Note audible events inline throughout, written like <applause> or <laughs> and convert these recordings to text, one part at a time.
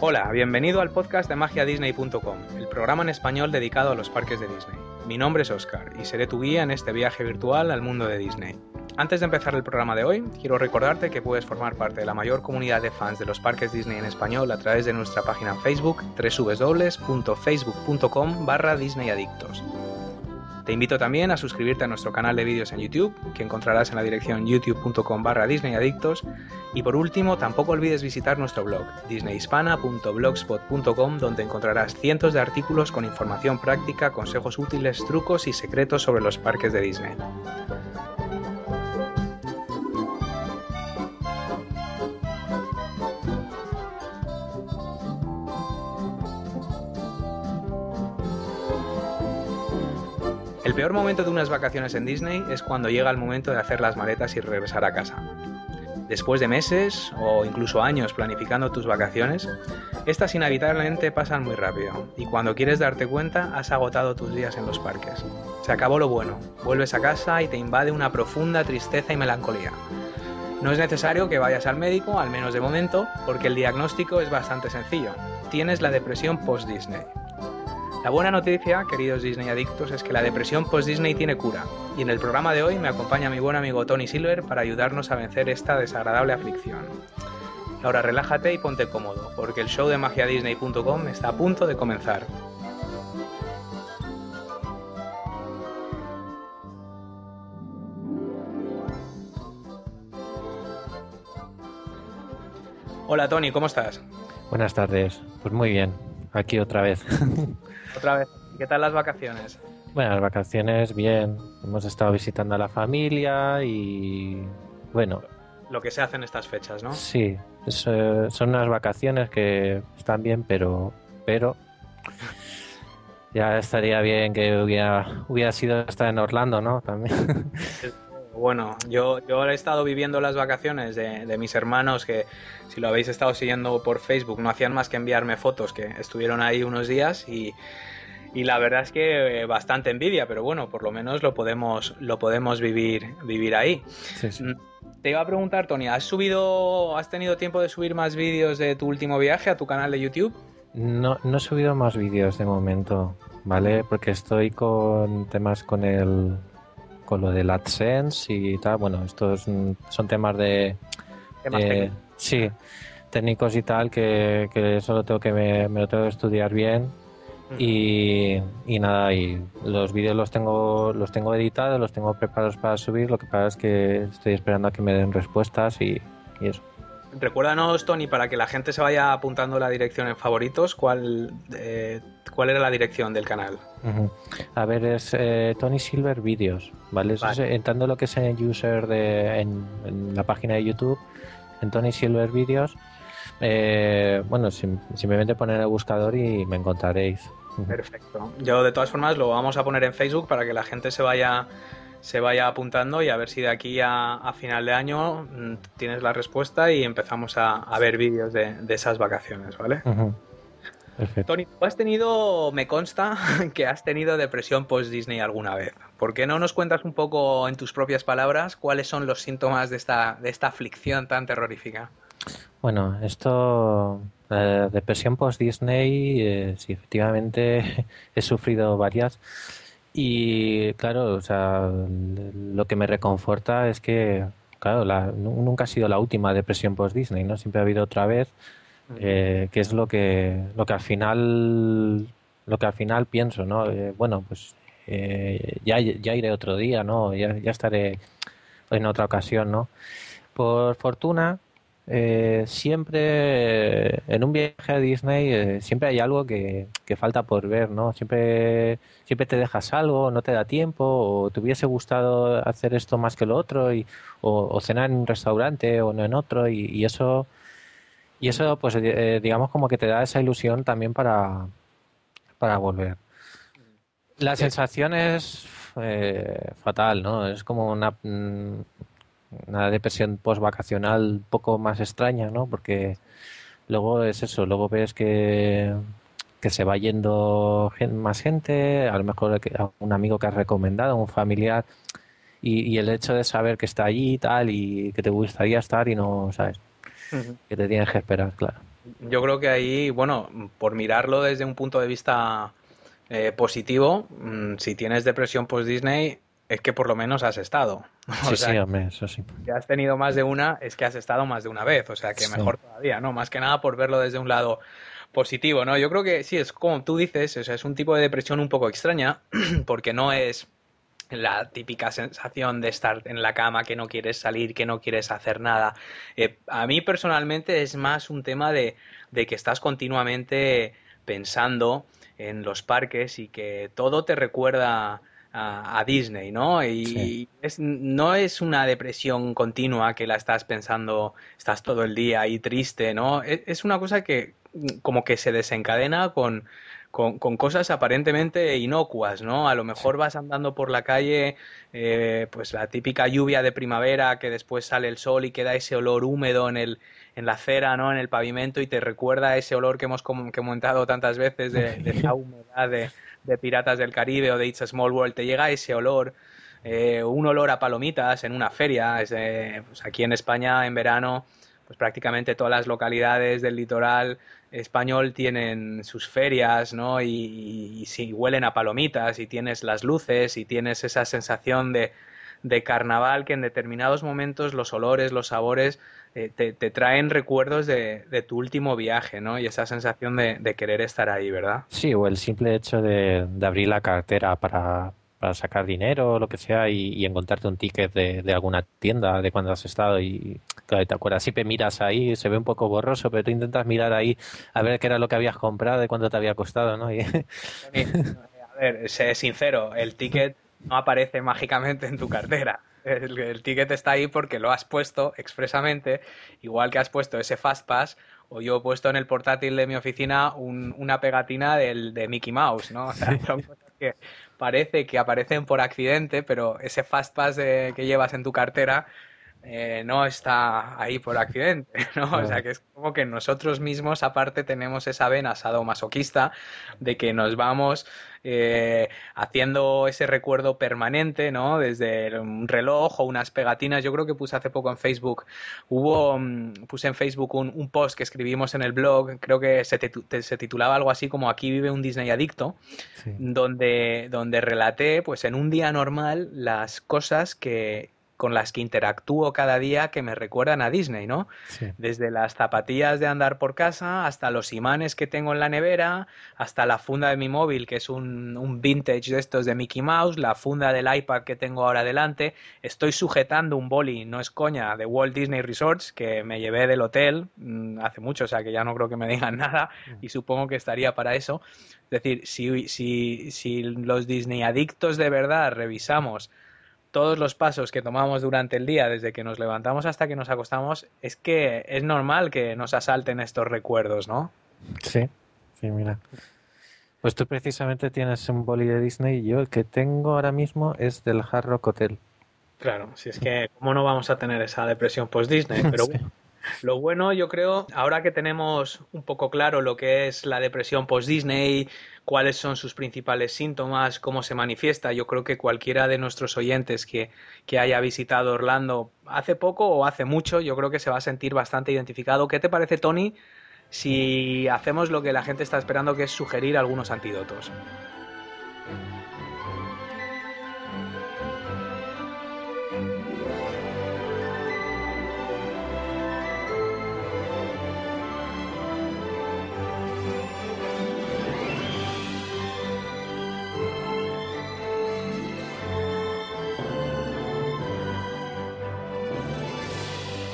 Hola, bienvenido al podcast de magiadisney.com, el programa en español dedicado a los parques de Disney. Mi nombre es Oscar y seré tu guía en este viaje virtual al mundo de Disney. Antes de empezar el programa de hoy, quiero recordarte que puedes formar parte de la mayor comunidad de fans de los parques Disney en español a través de nuestra página en Facebook www.facebook.com barra disneyadictos. Te invito también a suscribirte a nuestro canal de vídeos en YouTube, que encontrarás en la dirección youtube.com barra disneyadictos. Y por último, tampoco olvides visitar nuestro blog, disneyhispana.blogspot.com, donde encontrarás cientos de artículos con información práctica, consejos útiles, trucos y secretos sobre los parques de Disney. El peor momento de unas vacaciones en Disney es cuando llega el momento de hacer las maletas y regresar a casa. Después de meses o incluso años planificando tus vacaciones, estas inevitablemente pasan muy rápido y cuando quieres darte cuenta has agotado tus días en los parques. Se acabó lo bueno, vuelves a casa y te invade una profunda tristeza y melancolía. No es necesario que vayas al médico, al menos de momento, porque el diagnóstico es bastante sencillo. Tienes la depresión post-Disney. La buena noticia, queridos Disney adictos, es que la depresión post-Disney tiene cura, y en el programa de hoy me acompaña mi buen amigo Tony Silver para ayudarnos a vencer esta desagradable aflicción. Ahora relájate y ponte cómodo, porque el show de magiadisney.com está a punto de comenzar. Hola Tony, ¿cómo estás? Buenas tardes, pues muy bien, aquí otra vez. <laughs> Otra vez, ¿qué tal las vacaciones? Bueno, las vacaciones bien, hemos estado visitando a la familia y bueno. Lo que se hace en estas fechas, ¿no? Sí, es, eh, son unas vacaciones que están bien, pero, pero ya estaría bien que hubiera, hubiera sido estar en Orlando, ¿no? También. Bueno, yo, yo he estado viviendo las vacaciones de, de, mis hermanos que, si lo habéis estado siguiendo por Facebook, no hacían más que enviarme fotos que estuvieron ahí unos días y, y la verdad es que eh, bastante envidia, pero bueno, por lo menos lo podemos, lo podemos vivir, vivir ahí. Sí, sí. Te iba a preguntar, Tony, ¿has subido, has tenido tiempo de subir más vídeos de tu último viaje a tu canal de YouTube? No, no he subido más vídeos de momento, ¿vale? Porque estoy con temas con el con lo del AdSense y tal. Bueno, estos son temas de... Temas eh, sí, técnicos y tal que, que solo tengo que me, me, lo tengo que estudiar bien. Y, y, nada y los vídeos los tengo los tengo editados los tengo preparados para subir. Lo que pasa es que estoy esperando a que me den respuestas y, y eso Recuérdanos, Tony, para que la gente se vaya apuntando la dirección en favoritos, ¿cuál, eh, cuál era la dirección del canal? Uh -huh. A ver, es eh, Tony Silver Videos, ¿vale? vale. Es, entrando lo que es en user de, en, en, la página de YouTube, en Tony Silver Videos, eh, bueno, sim simplemente poner el buscador y me encontraréis. Perfecto. Yo, de todas formas, lo vamos a poner en Facebook para que la gente se vaya se vaya apuntando y a ver si de aquí a, a final de año mm, tienes la respuesta y empezamos a, a ver vídeos de, de, esas vacaciones, ¿vale? Uh -huh. Perfecto. Tony, tú has tenido, me consta, <laughs> que has tenido depresión post-Disney alguna vez. ¿Por qué no nos cuentas un poco en tus propias palabras cuáles son los síntomas de esta, de esta aflicción tan terrorífica? Bueno, esto, la depresión post-Disney, eh, sí, efectivamente <laughs> he sufrido varias. Y claro, o sea, lo que me reconforta es que, claro, la, nunca ha sido la última depresión post-Disney, ¿no? Siempre ha habido otra vez, eh, que es lo que, lo que al final, lo que al final pienso, ¿no? Eh, bueno, pues eh, ya, ya iré otro día, ¿no? Ya, ya estaré en otra ocasión, ¿no? Por fortuna, eh, siempre en un viaje a Disney eh, siempre hay algo que, que, falta por ver, ¿no? Siempre, siempre te dejas algo, no te da tiempo, o te hubiese gustado hacer esto más que lo otro, y, o, o cenar en un restaurante o no en otro, y, y eso, y eso, pues eh, digamos como que te da esa ilusión también para, para volver. La sensación es fatal, ¿no? Es como una una depresión post-vacacional un poco más extraña, ¿no? Porque luego es eso, luego ves que, que se va yendo más gente, a lo mejor un amigo que has recomendado, un familiar, y, el hecho de saber que está allí y tal, y que te gustaría estar y no, ¿sabes? Que te tienes que esperar, claro. Yo creo que ahí, bueno, por mirarlo desde un punto de vista eh, positivo, mm, si tienes depresión post-Disney, es que por lo menos has estado. <laughs> Sí, sí, eso sí. Si has tenido más de una, es que has estado más de una vez, o sea que mejor todavía, ¿no? Más que nada por verlo desde un lado positivo, ¿no? Yo creo que sí, es como tú dices, es un tipo de depresión un poco extraña, <clears throat> porque no es la típica sensación de estar en la cama, que no quieres salir, que no quieres hacer nada. Eh, a mí personalmente es más un tema de, de que estás continuamente pensando en los parques y que todo te recuerda a, Disney, ¿no? Y no es una depresión continua que la estás pensando, estás todo el día ahí triste, ¿no? Es, es una cosa que como que se desencadena con, con, cosas aparentemente inocuas, ¿no? A lo mejor vas andando por la calle, eh, pues la típica lluvia de primavera que después sale el sol y queda ese olor húmedo en el en la acera, ¿no? En el pavimento y te recuerda ese olor que hemos comentado tantas veces de, de la <laughs> humedad de, de Piratas del Caribe o de It's a Small World, te llega ese olor, eh, un olor a palomitas en una feria. Es, pues aquí en España, en verano, pues prácticamente todas las localidades del litoral español tienen sus ferias, ¿no? Y, si huelen a palomitas y tienes las luces y tienes esa sensación de, de carnaval que en determinados momentos los olores, los sabores eh, te, traen recuerdos de, tu último viaje, ¿no? Y esa sensación de, querer estar ahí, ¿verdad? Sí, o el simple hecho de, abrir la cartera para, sacar dinero o lo que sea y, encontrarte un ticket de, alguna tienda de cuando has estado y claro, te acuerdas, siempre miras ahí, se ve un poco borroso, pero tú intentas mirar ahí a ver qué era lo que habías comprado y cuánto te había costado, ¿no? a ver, sé sincero, el ticket no aparece mágicamente en tu cartera el, ticket está ahí porque lo has puesto expresamente, igual que has puesto ese Fast Pass, o yo he puesto en el portátil de mi oficina una pegatina del, de Mickey Mouse, ¿no? O sea, son cosas que parece que aparecen por accidente, pero ese Fast Pass que llevas en tu cartera eh, no está ahí por accidente, <laughs> ¿no? O sea, que es como que nosotros mismos, aparte, tenemos esa vena sadomasoquista de que nos vamos eh, haciendo ese recuerdo permanente, ¿no? Desde un reloj o unas pegatinas. Yo creo que puse hace poco en Facebook, hubo, mm, puse en Facebook un, post que escribimos en el blog, creo que se, se, titulaba algo así como Aquí vive un Disney adicto, donde, donde relaté, pues en un día normal, las cosas que, con las que interactúo cada día que me recuerdan a Disney, ¿no? Desde las zapatillas de andar por casa hasta los imanes que tengo en la nevera, hasta la funda de mi móvil, que es un, un, vintage de estos de Mickey Mouse, la funda del iPad que tengo ahora delante. Estoy sujetando un boli, no es coña, de Walt Disney Resorts, que me llevé del hotel mm, hace mucho, o sea que ya no creo que me digan <laughs> nada mm. y supongo que estaría para eso. Es decir, si, si, si los Disney adictos de verdad revisamos todos los pasos que tomamos durante el día, desde que nos levantamos hasta que nos acostamos, es que es normal que nos asalten estos recuerdos, ¿no? Sí, sí, mira. Pues tú precisamente tienes un boli de Disney y yo el que tengo ahora mismo es del Hard Rock Hotel. Claro, si es que cómo no vamos a tener esa depresión post-Disney, pero <laughs> bueno. Lo bueno, yo creo, ahora que tenemos un poco claro lo que es la depresión post-Disney, cuáles son sus principales síntomas, cómo se manifiesta, yo creo que cualquiera de nuestros oyentes que, que haya visitado Orlando hace poco o hace mucho, yo creo que se va a sentir bastante identificado. ¿Qué te parece, Tony, si hacemos lo que la gente está esperando, que es sugerir algunos antídotos?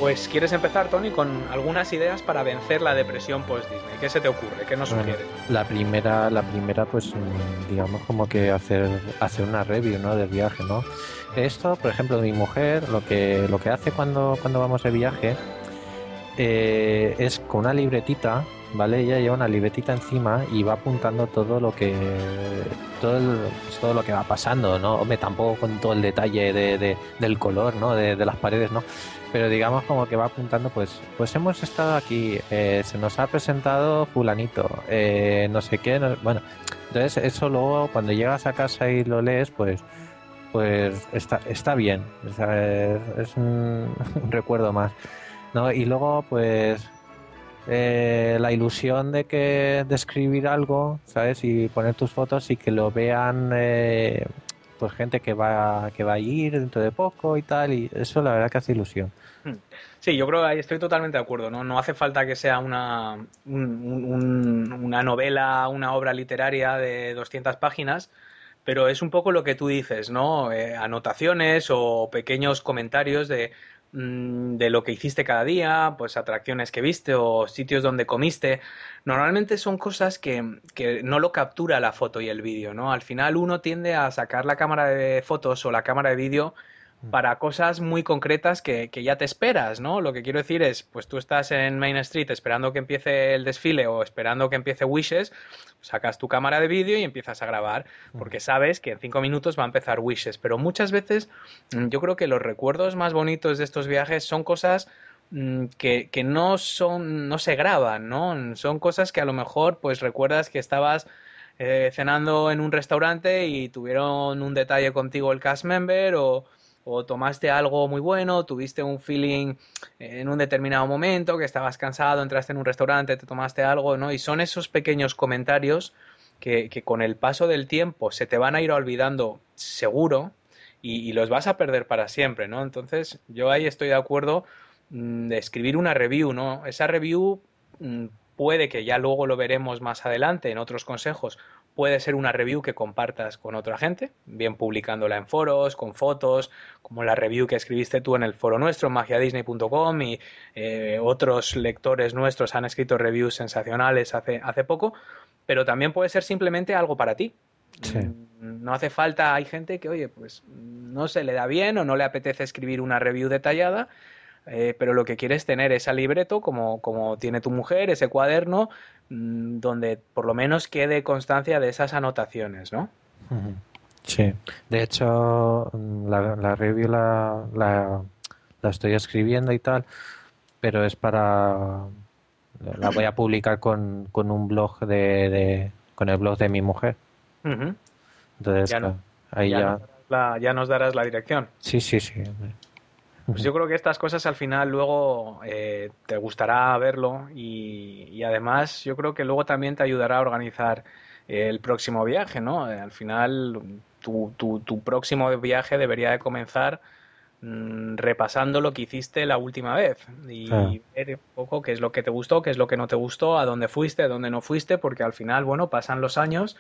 Pues quieres empezar, Tony, con algunas ideas para vencer la depresión post-Disney. ¿Qué se te ocurre? ¿Qué nos sugieres? la primera, la primera, pues mm, digamos como que hacer, hacer una review ¿no? del viaje, ¿no? Esto, por ejemplo, mi mujer, lo que, lo que hace cuando, cuando vamos de viaje eh, es con una libretita ¿vale? Ella lleva una libretita encima y va apuntando todo lo que todo, pues, todo lo que va pasando, ¿no? Hombre, tampoco con todo el detalle de, del color, ¿no? De, las paredes, ¿no? Pero digamos como que va apuntando, pues, pues hemos estado aquí, eh, se nos ha presentado fulanito, eh, no sé qué, bueno, entonces eso luego cuando llegas a casa y lo lees, pues pues está, está bien, es, <laughs> un, recuerdo más. ¿no? Y luego, pues, eh, la ilusión de que de escribir algo, ¿sabes? Y poner tus fotos y que lo vean, eh, pues, gente que va, que va a ir dentro de poco y tal, y eso la verdad que hace ilusión. Hmm. Sí, yo creo que ahí estoy totalmente de acuerdo, ¿no? No hace falta que sea una, una novela, una obra literaria de 200 páginas, pero es un poco lo que tú dices, ¿no? Eh, anotaciones o pequeños comentarios de, mm, de lo que hiciste cada día, pues atracciones que viste o sitios donde comiste. Normalmente son cosas que, que no lo captura la foto y el vídeo, ¿no? Al final uno tiende a sacar la cámara de fotos o la cámara de vídeo. Para cosas muy concretas que, ya te esperas, ¿no? Lo que quiero decir es, pues tú estás en Main Street esperando que empiece el desfile o esperando que empiece Wishes, sacas tu cámara de vídeo y empiezas a grabar, mm. porque sabes que en cinco minutos va a empezar Wishes. Pero muchas veces mm, yo creo que los recuerdos más bonitos de estos viajes son cosas que, que, no son, no se graban, ¿no? Son cosas que a lo mejor pues recuerdas que estabas eh, cenando en un restaurante y tuvieron un detalle contigo el cast member o o tomaste algo muy bueno, tuviste un feeling en un determinado momento, que estabas cansado, entraste en un restaurante, te tomaste algo, ¿no? Y son esos pequeños comentarios que, con el paso del tiempo se te van a ir olvidando seguro y, los vas a perder para siempre, ¿no? Entonces yo ahí estoy de acuerdo mm, de escribir una review, ¿no? Esa review mm, puede que ya luego lo veremos más adelante en otros consejos, puede ser una review que compartas con otra gente, bien publicándola en foros, con fotos, como la review que escribiste tú en el foro nuestro, magiadisney.com, y eh, otros lectores nuestros han escrito reviews sensacionales hace, hace poco, pero también puede ser simplemente algo para ti. Mm, no hace falta, hay gente que, oye, pues no se le da bien o no le apetece escribir una review detallada eh, pero lo que quieres tener ese libreto, como, como tiene tu mujer, ese cuaderno, mm, donde por lo menos quede constancia de esas anotaciones, ¿no? Sí, de hecho, mm, la, review la, la, estoy escribiendo y tal, pero es para. La voy a publicar con, con un blog de, con el blog de mi mujer. Entonces, ya ahí ya. ya nos darás la dirección. Sí, sí, sí. Pues yo creo que estas cosas al final luego eh, te gustará verlo y, además yo creo que luego también te ayudará a organizar el próximo viaje, ¿no? Eh, al final tu, tu, próximo viaje debería de comenzar mm, repasando lo que hiciste la última vez y ver un poco qué es lo que te gustó, qué es lo que no te gustó, a dónde fuiste, a dónde no fuiste, porque al final, bueno, pasan los años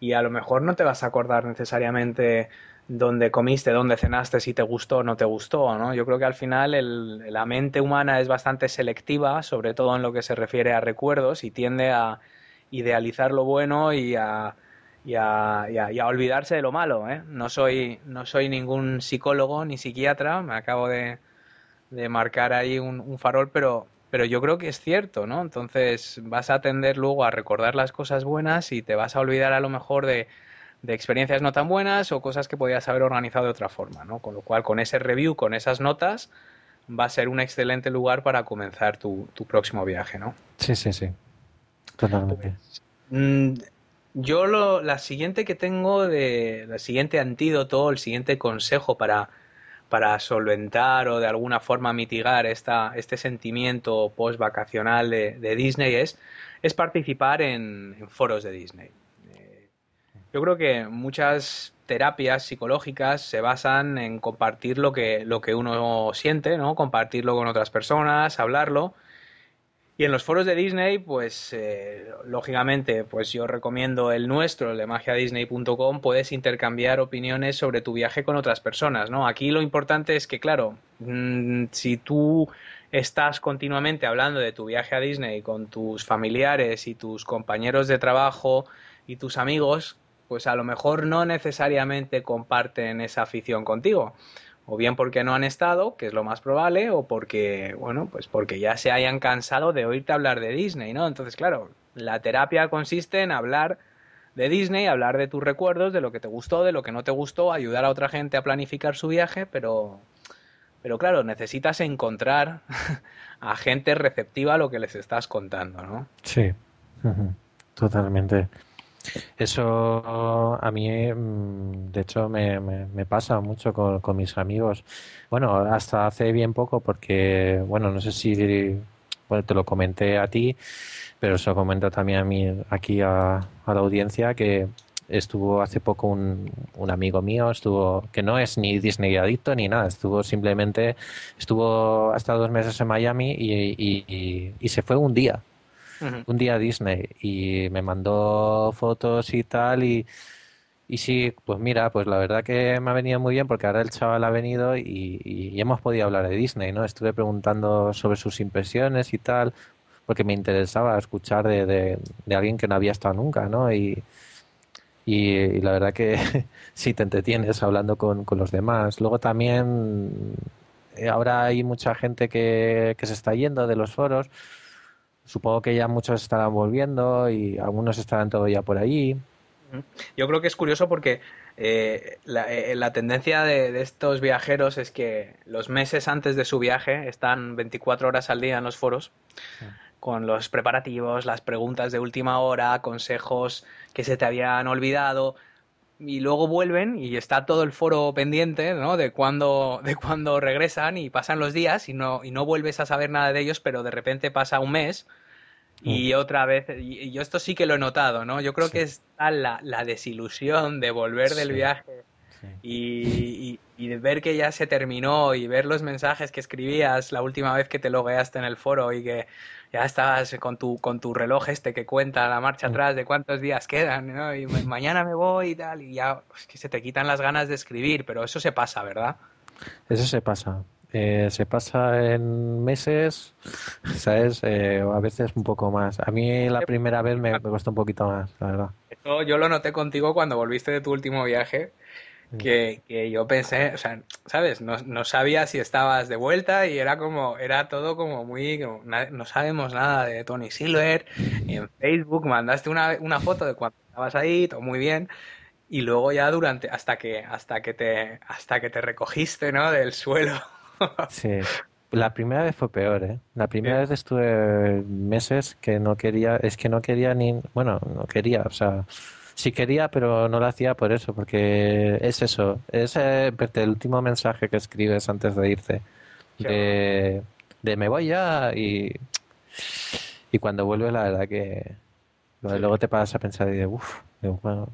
y a lo mejor no te vas a acordar necesariamente dónde comiste, dónde cenaste, si te gustó o no te gustó, ¿no? Yo creo que al final el, la mente humana es bastante selectiva, sobre todo en lo que se refiere a recuerdos, y tiende a idealizar lo bueno y a, y a, y a, olvidarse de lo malo, ¿eh? No soy, no soy ningún psicólogo ni psiquiatra, me acabo de, de marcar ahí un, un farol, pero, pero yo creo que es cierto, ¿no? Entonces vas a tender luego a recordar las cosas buenas y te vas a olvidar a lo mejor de de experiencias no tan buenas o cosas que podías haber organizado de otra forma, ¿no? Con lo cual, con ese review, con esas notas, va a ser un excelente lugar para comenzar tu, próximo viaje, ¿no? Sí, sí, sí. Totalmente. Mm, yo lo, la siguiente que tengo de, el siguiente antídoto, el siguiente consejo para, para solventar o de alguna forma mitigar esta, este sentimiento post-vacacional de, Disney es, es participar en foros de Disney. Yo creo que muchas terapias psicológicas se basan en compartir lo que, lo que uno siente, ¿no? Compartirlo con otras personas, hablarlo. Y en los foros de Disney, pues eh, lógicamente, pues yo recomiendo el nuestro, el de magiadisney.com, puedes intercambiar opiniones sobre tu viaje con otras personas, ¿no? Aquí lo importante es que, claro, mm, si tú estás continuamente hablando de tu viaje a Disney con tus familiares y tus compañeros de trabajo y tus amigos, pues a lo mejor no necesariamente comparten esa afición contigo. o bien porque no han estado, que es lo más probable, o porque, bueno, pues porque ya se hayan cansado de oírte hablar de Disney, ¿no? Entonces, claro, la terapia consiste en hablar de Disney, hablar de tus recuerdos, de lo que te gustó, de lo que no te gustó, ayudar a otra gente a planificar su viaje, pero, pero claro, necesitas encontrar <laughs> a gente receptiva a lo que les estás contando, ¿no? Sí, totalmente. Eso a mí, mm, de hecho, me, pasa mucho con, con, mis amigos. Bueno, hasta hace bien poco, porque, bueno, no sé si bueno, te lo comenté a ti, pero se lo comento también a mí, aquí a, a la audiencia, que estuvo hace poco un, un, amigo mío, estuvo que no es ni Disney adicto ni nada, estuvo simplemente, estuvo hasta dos meses en Miami y, y se fue un día un día Disney y me mandó fotos y tal y, y sí, pues mira, pues la verdad que me ha venido muy bien porque ahora el chaval ha venido y, y, hemos podido hablar de Disney, ¿no? Estuve preguntando sobre sus impresiones y tal porque me interesaba escuchar de, de, alguien que no había estado nunca, ¿no? Y, y, la verdad que <laughs> sí te entretienes hablando con, con los demás. Luego también eh, ahora hay mucha gente que, que se está yendo de los foros Supongo que ya muchos estarán volviendo y algunos estarán todavía por allí. Yo creo que es curioso porque eh, eh, la, tendencia de, estos viajeros es que los meses antes de su viaje están 24 horas al día en los foros con los preparativos, las preguntas de última hora, consejos que se te habían olvidado y luego vuelven y está todo el foro pendiente ¿no? de cuando de cuando regresan y pasan los días y no y no vuelves a saber nada de ellos pero de repente pasa un mes y mm. otra vez y, yo esto sí que lo he notado no yo creo que está la, la, desilusión de volver del viaje y, y, de ver que ya se terminó y ver los mensajes que escribías la última vez que te logueaste en el foro y que ya estabas con tu, con tu reloj este que cuenta la marcha mm. atrás de cuántos días quedan, ¿no? Y mañana me voy y tal, y ya es que se te quitan las ganas de escribir, pero eso se pasa, ¿verdad? Eso se pasa. Eh, se pasa en meses, ¿sabes? Eh, a veces un poco más. A mí la primera vez me, me costó un poquito más, la verdad. Eso yo lo noté contigo cuando volviste de tu último viaje que, que, yo pensé, o sea, ¿sabes? No, no, sabía si estabas de vuelta y era como, era todo como muy, no sabemos nada de Tony Silver. Y en Facebook mandaste una, una foto de cuando estabas ahí, todo muy bien. Y luego ya durante, hasta que, hasta que te, hasta que te recogiste, ¿no? Del suelo. <laughs> sí. La primera vez fue peor, ¿eh? La primera vez estuve meses que no quería, es que no quería ni, bueno, no quería, o sea, sí quería, pero no lo hacía por eso, porque es eso, es eh, el último mensaje que escribes antes de irte, de, de me voy ya y, y cuando vuelve la verdad que luego te pasas a pensar y de uff, bueno,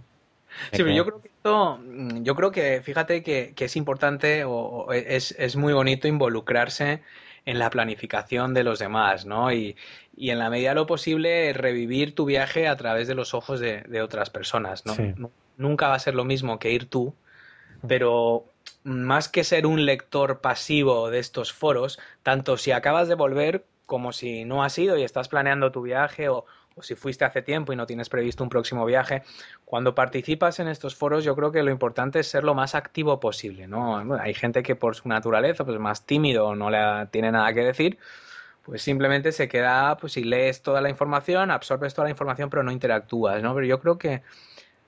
Sí, pero yo creo que esto, yo creo que, fíjate que, que es importante o, es, es, muy bonito involucrarse en la planificación de los demás, ¿no? Y, y en la medida de lo posible revivir tu viaje a través de los ojos de, otras personas. ¿no? Nunca va a ser lo mismo que ir tú, pero más que ser un lector pasivo de estos foros, tanto si acabas de volver como si no has ido y estás planeando tu viaje o, o si fuiste hace tiempo y no tienes previsto un próximo viaje, cuando participas en estos foros yo creo que lo importante es ser lo más activo posible, ¿no? hay gente que por su naturaleza pues más tímido no le tiene nada que decir, pues simplemente se queda, pues si lees toda la información, absorbes toda la información, pero no interactúas, ¿no? Pero yo creo que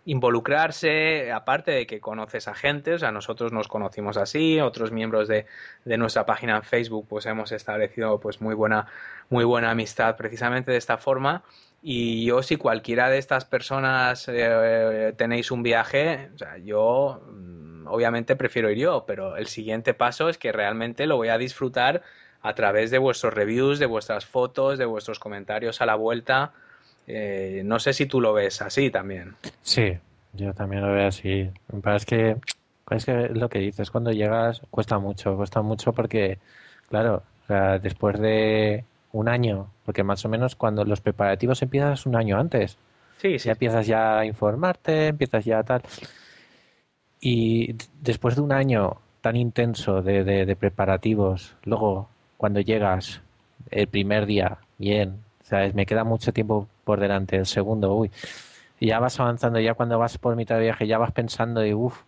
involucrarse, aparte de que conoces a gente, o sea, nosotros nos conocimos así, otros miembros de, de, nuestra página en Facebook, pues hemos establecido pues muy buena, muy buena amistad precisamente de esta forma. Y yo, si cualquiera de estas personas eh, tenéis un viaje, o sea, yo mm, obviamente prefiero ir yo, pero el siguiente paso es que realmente lo voy a disfrutar a través de vuestros reviews, de vuestras fotos, de vuestros comentarios a la vuelta. Eh, no sé si tú lo ves así también. Sí, yo también lo veo así. Parece que es que lo que dices, cuando llegas cuesta mucho, cuesta mucho porque, claro, después de un año, porque más o menos cuando los preparativos empiezas un año antes. Sí, sí. Ya empiezas ya a informarte, empiezas ya a tal. Y después de un año tan intenso de, de preparativos, luego cuando llegas el primer día, bien, ¿sabes? Me queda mucho tiempo por delante, el segundo, uy. Y ya vas avanzando, ya cuando vas por mitad de viaje, ya vas pensando y uff,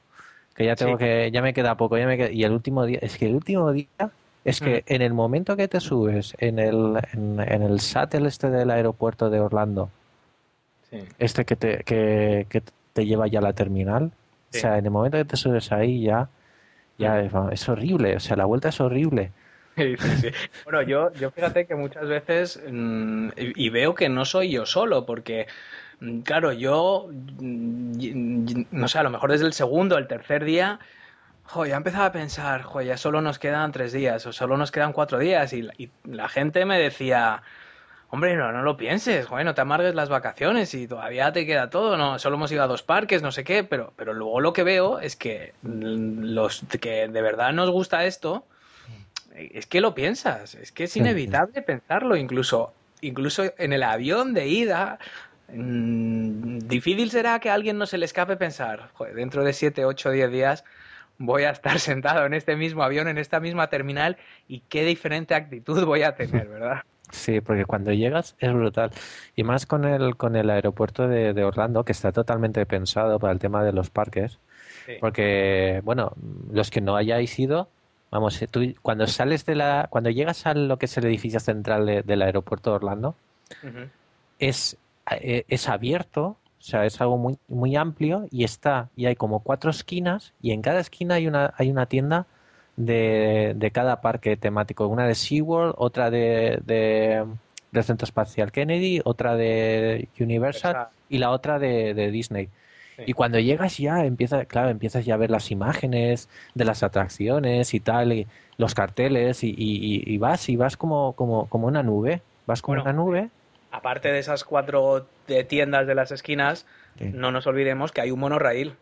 que ya tengo que, ya me queda poco, ya me y el último día, es que el último día es que mm. en el momento que te subes en el, en, el shuttle este del aeropuerto de Orlando, este que te, que, te lleva ya a la terminal, o sea, en el momento que te subes ahí ya, ya mm. es, horrible, o sea, la vuelta es horrible. <laughs> Bueno, yo, yo fíjate que muchas veces, mm, y veo que no soy yo solo, porque Claro, yo, no sé, a lo mejor desde el segundo, el tercer día, jo, ya empezaba a pensar, jo, ya solo nos quedan tres días o solo nos quedan cuatro días y, la gente me decía, hombre, no, no lo pienses, joder, no te amargues las vacaciones y todavía te queda todo, no, solo hemos ido a dos parques, no sé qué, pero, pero luego lo que veo es que los que de verdad nos gusta esto, es que lo piensas, es que es inevitable pensarlo, incluso, incluso en el avión de ida, Mm, difícil será que a alguien no se le escape pensar, dentro de 7, 8, 10 días voy a estar <laughs> sentado en este mismo avión, en esta misma terminal y qué diferente actitud voy a tener, ¿verdad? Sí, porque cuando llegas es brutal. Y más con el, con el aeropuerto de, Orlando, que está totalmente pensado para el tema de los parques. Porque, bueno, los que no hayáis ido, vamos, tú, cuando sales de la, cuando llegas a lo que es el edificio central del aeropuerto de Orlando, es eh, es abierto, o sea, es algo muy, muy amplio y está, y hay como cuatro esquinas y en cada esquina hay una, hay una tienda de, de cada parque temático. Una de SeaWorld, otra de, de, del Centro Espacial Kennedy, otra de Universal y la otra de, de Disney. Y cuando llegas ya empieza, claro, empiezas ya a ver las imágenes de las atracciones y tal, y los carteles, y, y, vas, y vas como, como, como una nube, vas como una nube aparte de esas cuatro tiendas de las esquinas, no nos olvidemos que hay un monorraíl.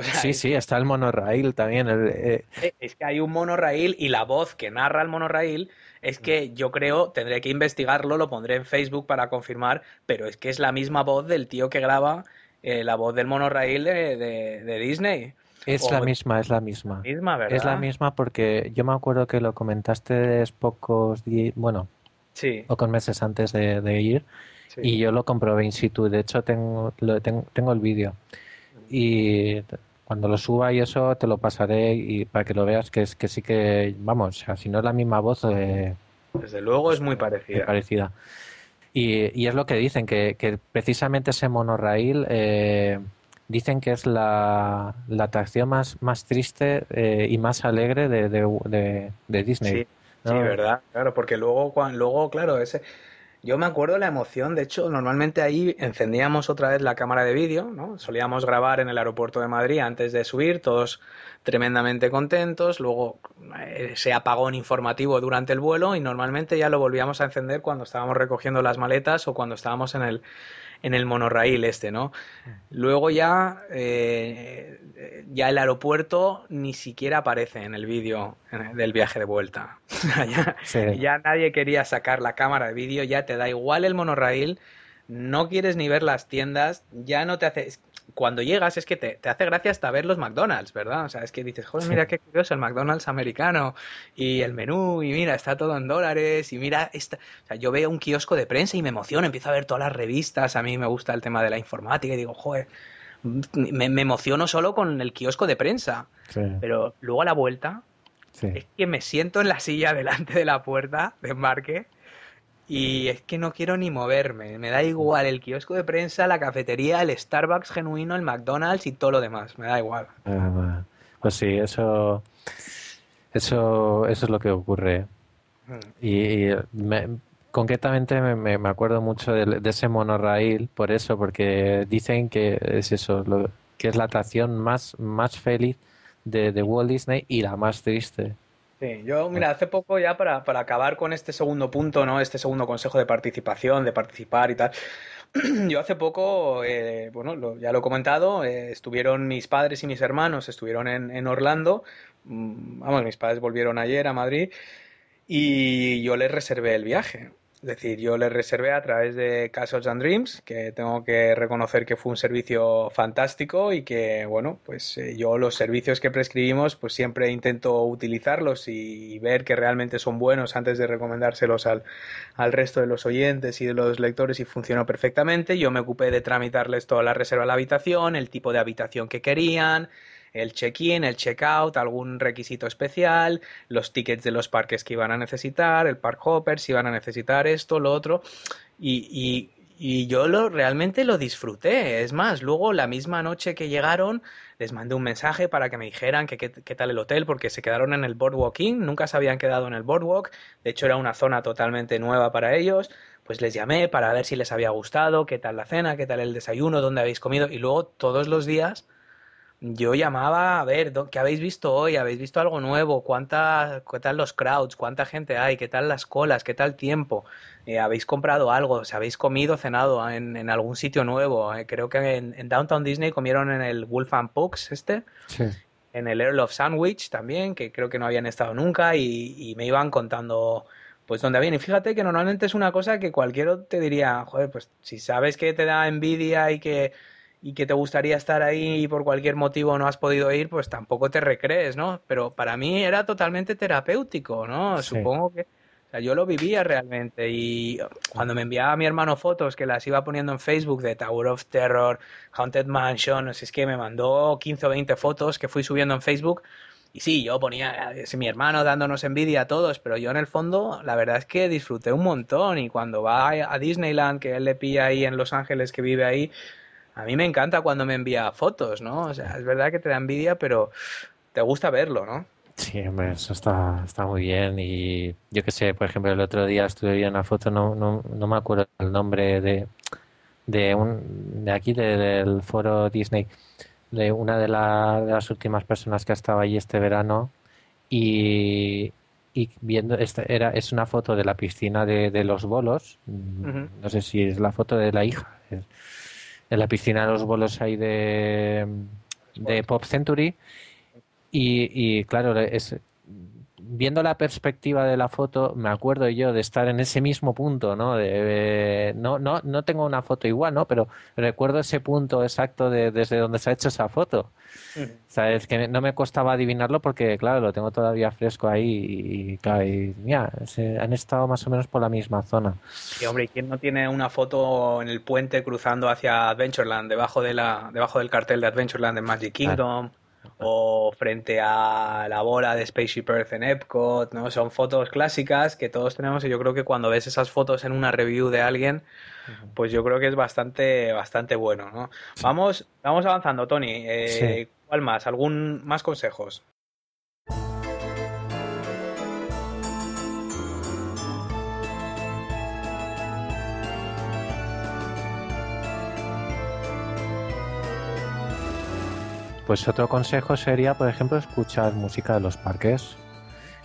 sí, sí, está el monorraíl también. Eh, eh, es que hay un monorraíl y la voz que narra el monorraíl es que yo creo, tendré que investigarlo, lo pondré en Facebook para confirmar, pero es que es la misma voz del tío que graba eh, la voz del monorraíl de, Disney. Es la misma, es la misma. Es la misma porque yo me acuerdo que lo comentaste pocos días, bueno, sí. pocos meses antes de, ir y yo lo comprobé in situ. De hecho, tengo, tengo, el vídeo y cuando lo suba y eso te lo pasaré y para que lo veas que es que sí que vamos, si no es la misma voz. Eh, Desde luego es muy parecida. parecida. Y, y, es lo que dicen, que, que precisamente ese monorail eh, dicen que es la, la atracción más, más triste eh, y más alegre de, de, de Disney. Sí, ¿verdad? Claro, porque luego, cuando, luego, claro, ese... Yo me acuerdo la emoción, de hecho, normalmente ahí encendíamos otra vez la cámara de vídeo, ¿no? Solíamos grabar en el aeropuerto de Madrid antes de subir, todos tremendamente contentos, luego eh, ese apagón informativo durante el vuelo y normalmente ya lo volvíamos a encender cuando estábamos recogiendo las maletas o cuando estábamos en el, en el monorraíl este, ¿no? Luego ya, eh, ya el aeropuerto ni siquiera aparece en el vídeo del viaje de vuelta. <laughs> ya, ya, nadie quería sacar la cámara de vídeo, ya te da igual el monorraíl, no quieres ni ver las tiendas, ya no te hace cuando llegas es que te, hace gracia hasta ver los McDonald's, ¿verdad? O sea, es que dices, joder, mira qué curioso el McDonald's americano y el menú y mira, está todo en dólares y mira, esta... o sea, yo veo un kiosco de prensa y me emociono, empiezo a ver todas las revistas, a mí me gusta el tema de la informática y digo, joder, me, emociono solo con el kiosco de prensa, pero luego a la vuelta es que me siento en la silla delante de la puerta de embarque y es que no quiero ni moverme. Me da igual el kiosco de prensa, la cafetería, el Starbucks genuino, el McDonald's y todo lo demás. Me da igual. Ah, pues sí, eso, eso, eso es lo que ocurre. Hmm. Y, concretamente me, me, acuerdo mucho de, ese monorail por eso, porque dicen que es eso, lo, que es la atracción más, más feliz de, de Walt Disney y la más triste. Sí, yo, mira, hace poco ya para, para, acabar con este segundo punto, ¿no? Este segundo consejo de participación, de participar y tal. <clears throat> Yo hace poco, eh, bueno, ya lo he comentado, eh, estuvieron mis padres y mis hermanos, estuvieron en, en Orlando. Mm, vamos, mis padres volvieron ayer a Madrid y yo les reservé el viaje. Es decir, yo le reservé a través de Castles and Dreams, que tengo que reconocer que fue un servicio fantástico y que, bueno, pues eh, yo los servicios que prescribimos, pues siempre intento utilizarlos y, ver que realmente son buenos antes de recomendárselos al, al, resto de los oyentes y de los lectores y funcionó perfectamente. Yo me ocupé de tramitarles toda la reserva de la habitación, el tipo de habitación que querían, el check-in, el check-out, algún requisito especial, los tickets de los parques que iban a necesitar, el park hopper, si iban a necesitar esto, lo otro. Y, y, yo lo, realmente lo disfruté. Es más, luego la misma noche que llegaron, les mandé un mensaje para que me dijeran qué tal el hotel, porque se quedaron en el Boardwalk Inn, nunca se habían quedado en el Boardwalk, de hecho era una zona totalmente nueva para ellos, pues les llamé para ver si les había gustado, qué tal la cena, qué tal el desayuno, dónde habéis comido, y luego todos los días yo llamaba a ver, ¿qué habéis visto hoy? ¿Habéis visto algo nuevo? ¿Cuánta, ¿Qué tal los crowds? ¿Cuánta gente hay? ¿Qué tal las colas? ¿Qué tal tiempo? Eh, ¿Habéis comprado algo? ¿Se habéis comido, cenado en, algún sitio nuevo? Eh, creo que en, Downtown Disney comieron en el Wolf and Pucks este. En el Earl of Sandwich también, que creo que no habían estado nunca y, y me iban contando pues dónde habían. Y fíjate que normalmente es una cosa que cualquiera te diría, joder, pues si sabes que te da envidia y que y que te gustaría estar ahí y por cualquier motivo no has podido ir, pues tampoco te recrees, ¿no? Pero para mí era totalmente terapéutico, ¿no? Supongo que... O sea, yo lo vivía realmente y cuando me enviaba a mi hermano fotos que las iba poniendo en Facebook de Tower of Terror, Haunted Mansion, no sé, es que me mandó 15 o 20 fotos que fui subiendo en Facebook y sí, yo ponía es mi hermano dándonos envidia a todos, pero yo en el fondo la verdad es que disfruté un montón y cuando va a Disneyland, que él le pilla ahí en Los Ángeles, que vive ahí, a mí me encanta cuando me envía fotos, ¿no? O sea, es verdad que te da envidia, pero te gusta verlo, ¿no? Sí, hombre, eso está, está muy bien. Y yo que sé, por ejemplo, el otro día estuve viendo una foto, no, no, no me acuerdo el nombre de, de, un, de aquí, del foro Disney, de una de, las últimas personas que ha estado allí este verano. Y, y viendo, esta era, es una foto de la piscina de, de los bolos. No sé si es la foto de la hija en la piscina de los bolos ahí de, de Pop Century. Y, y claro, es, viendo la perspectiva de la foto, me acuerdo yo de estar en ese mismo punto, ¿no? De, no, no, no tengo una foto igual, ¿no? Pero recuerdo ese punto exacto de, desde donde se ha hecho esa foto. ¿Sabes? Que no me costaba adivinarlo porque, claro, lo tengo todavía fresco ahí y, claro, mira, han estado más o menos por la misma zona. Y hombre, ¿y quién no tiene una foto en el puente cruzando hacia Adventureland, debajo, de la, debajo del cartel de Adventureland en Magic Kingdom? O frente a la bola de Spaceship Earth en Epcot, ¿no? Son fotos clásicas que todos tenemos y yo creo que cuando ves esas fotos en una review de alguien, pues yo creo que es bastante, bastante bueno, ¿no? Vamos, vamos avanzando, Tony. Eh, ¿Cuál más? ¿Algún más consejos? Pues otro consejo sería, por ejemplo, escuchar música de los parques.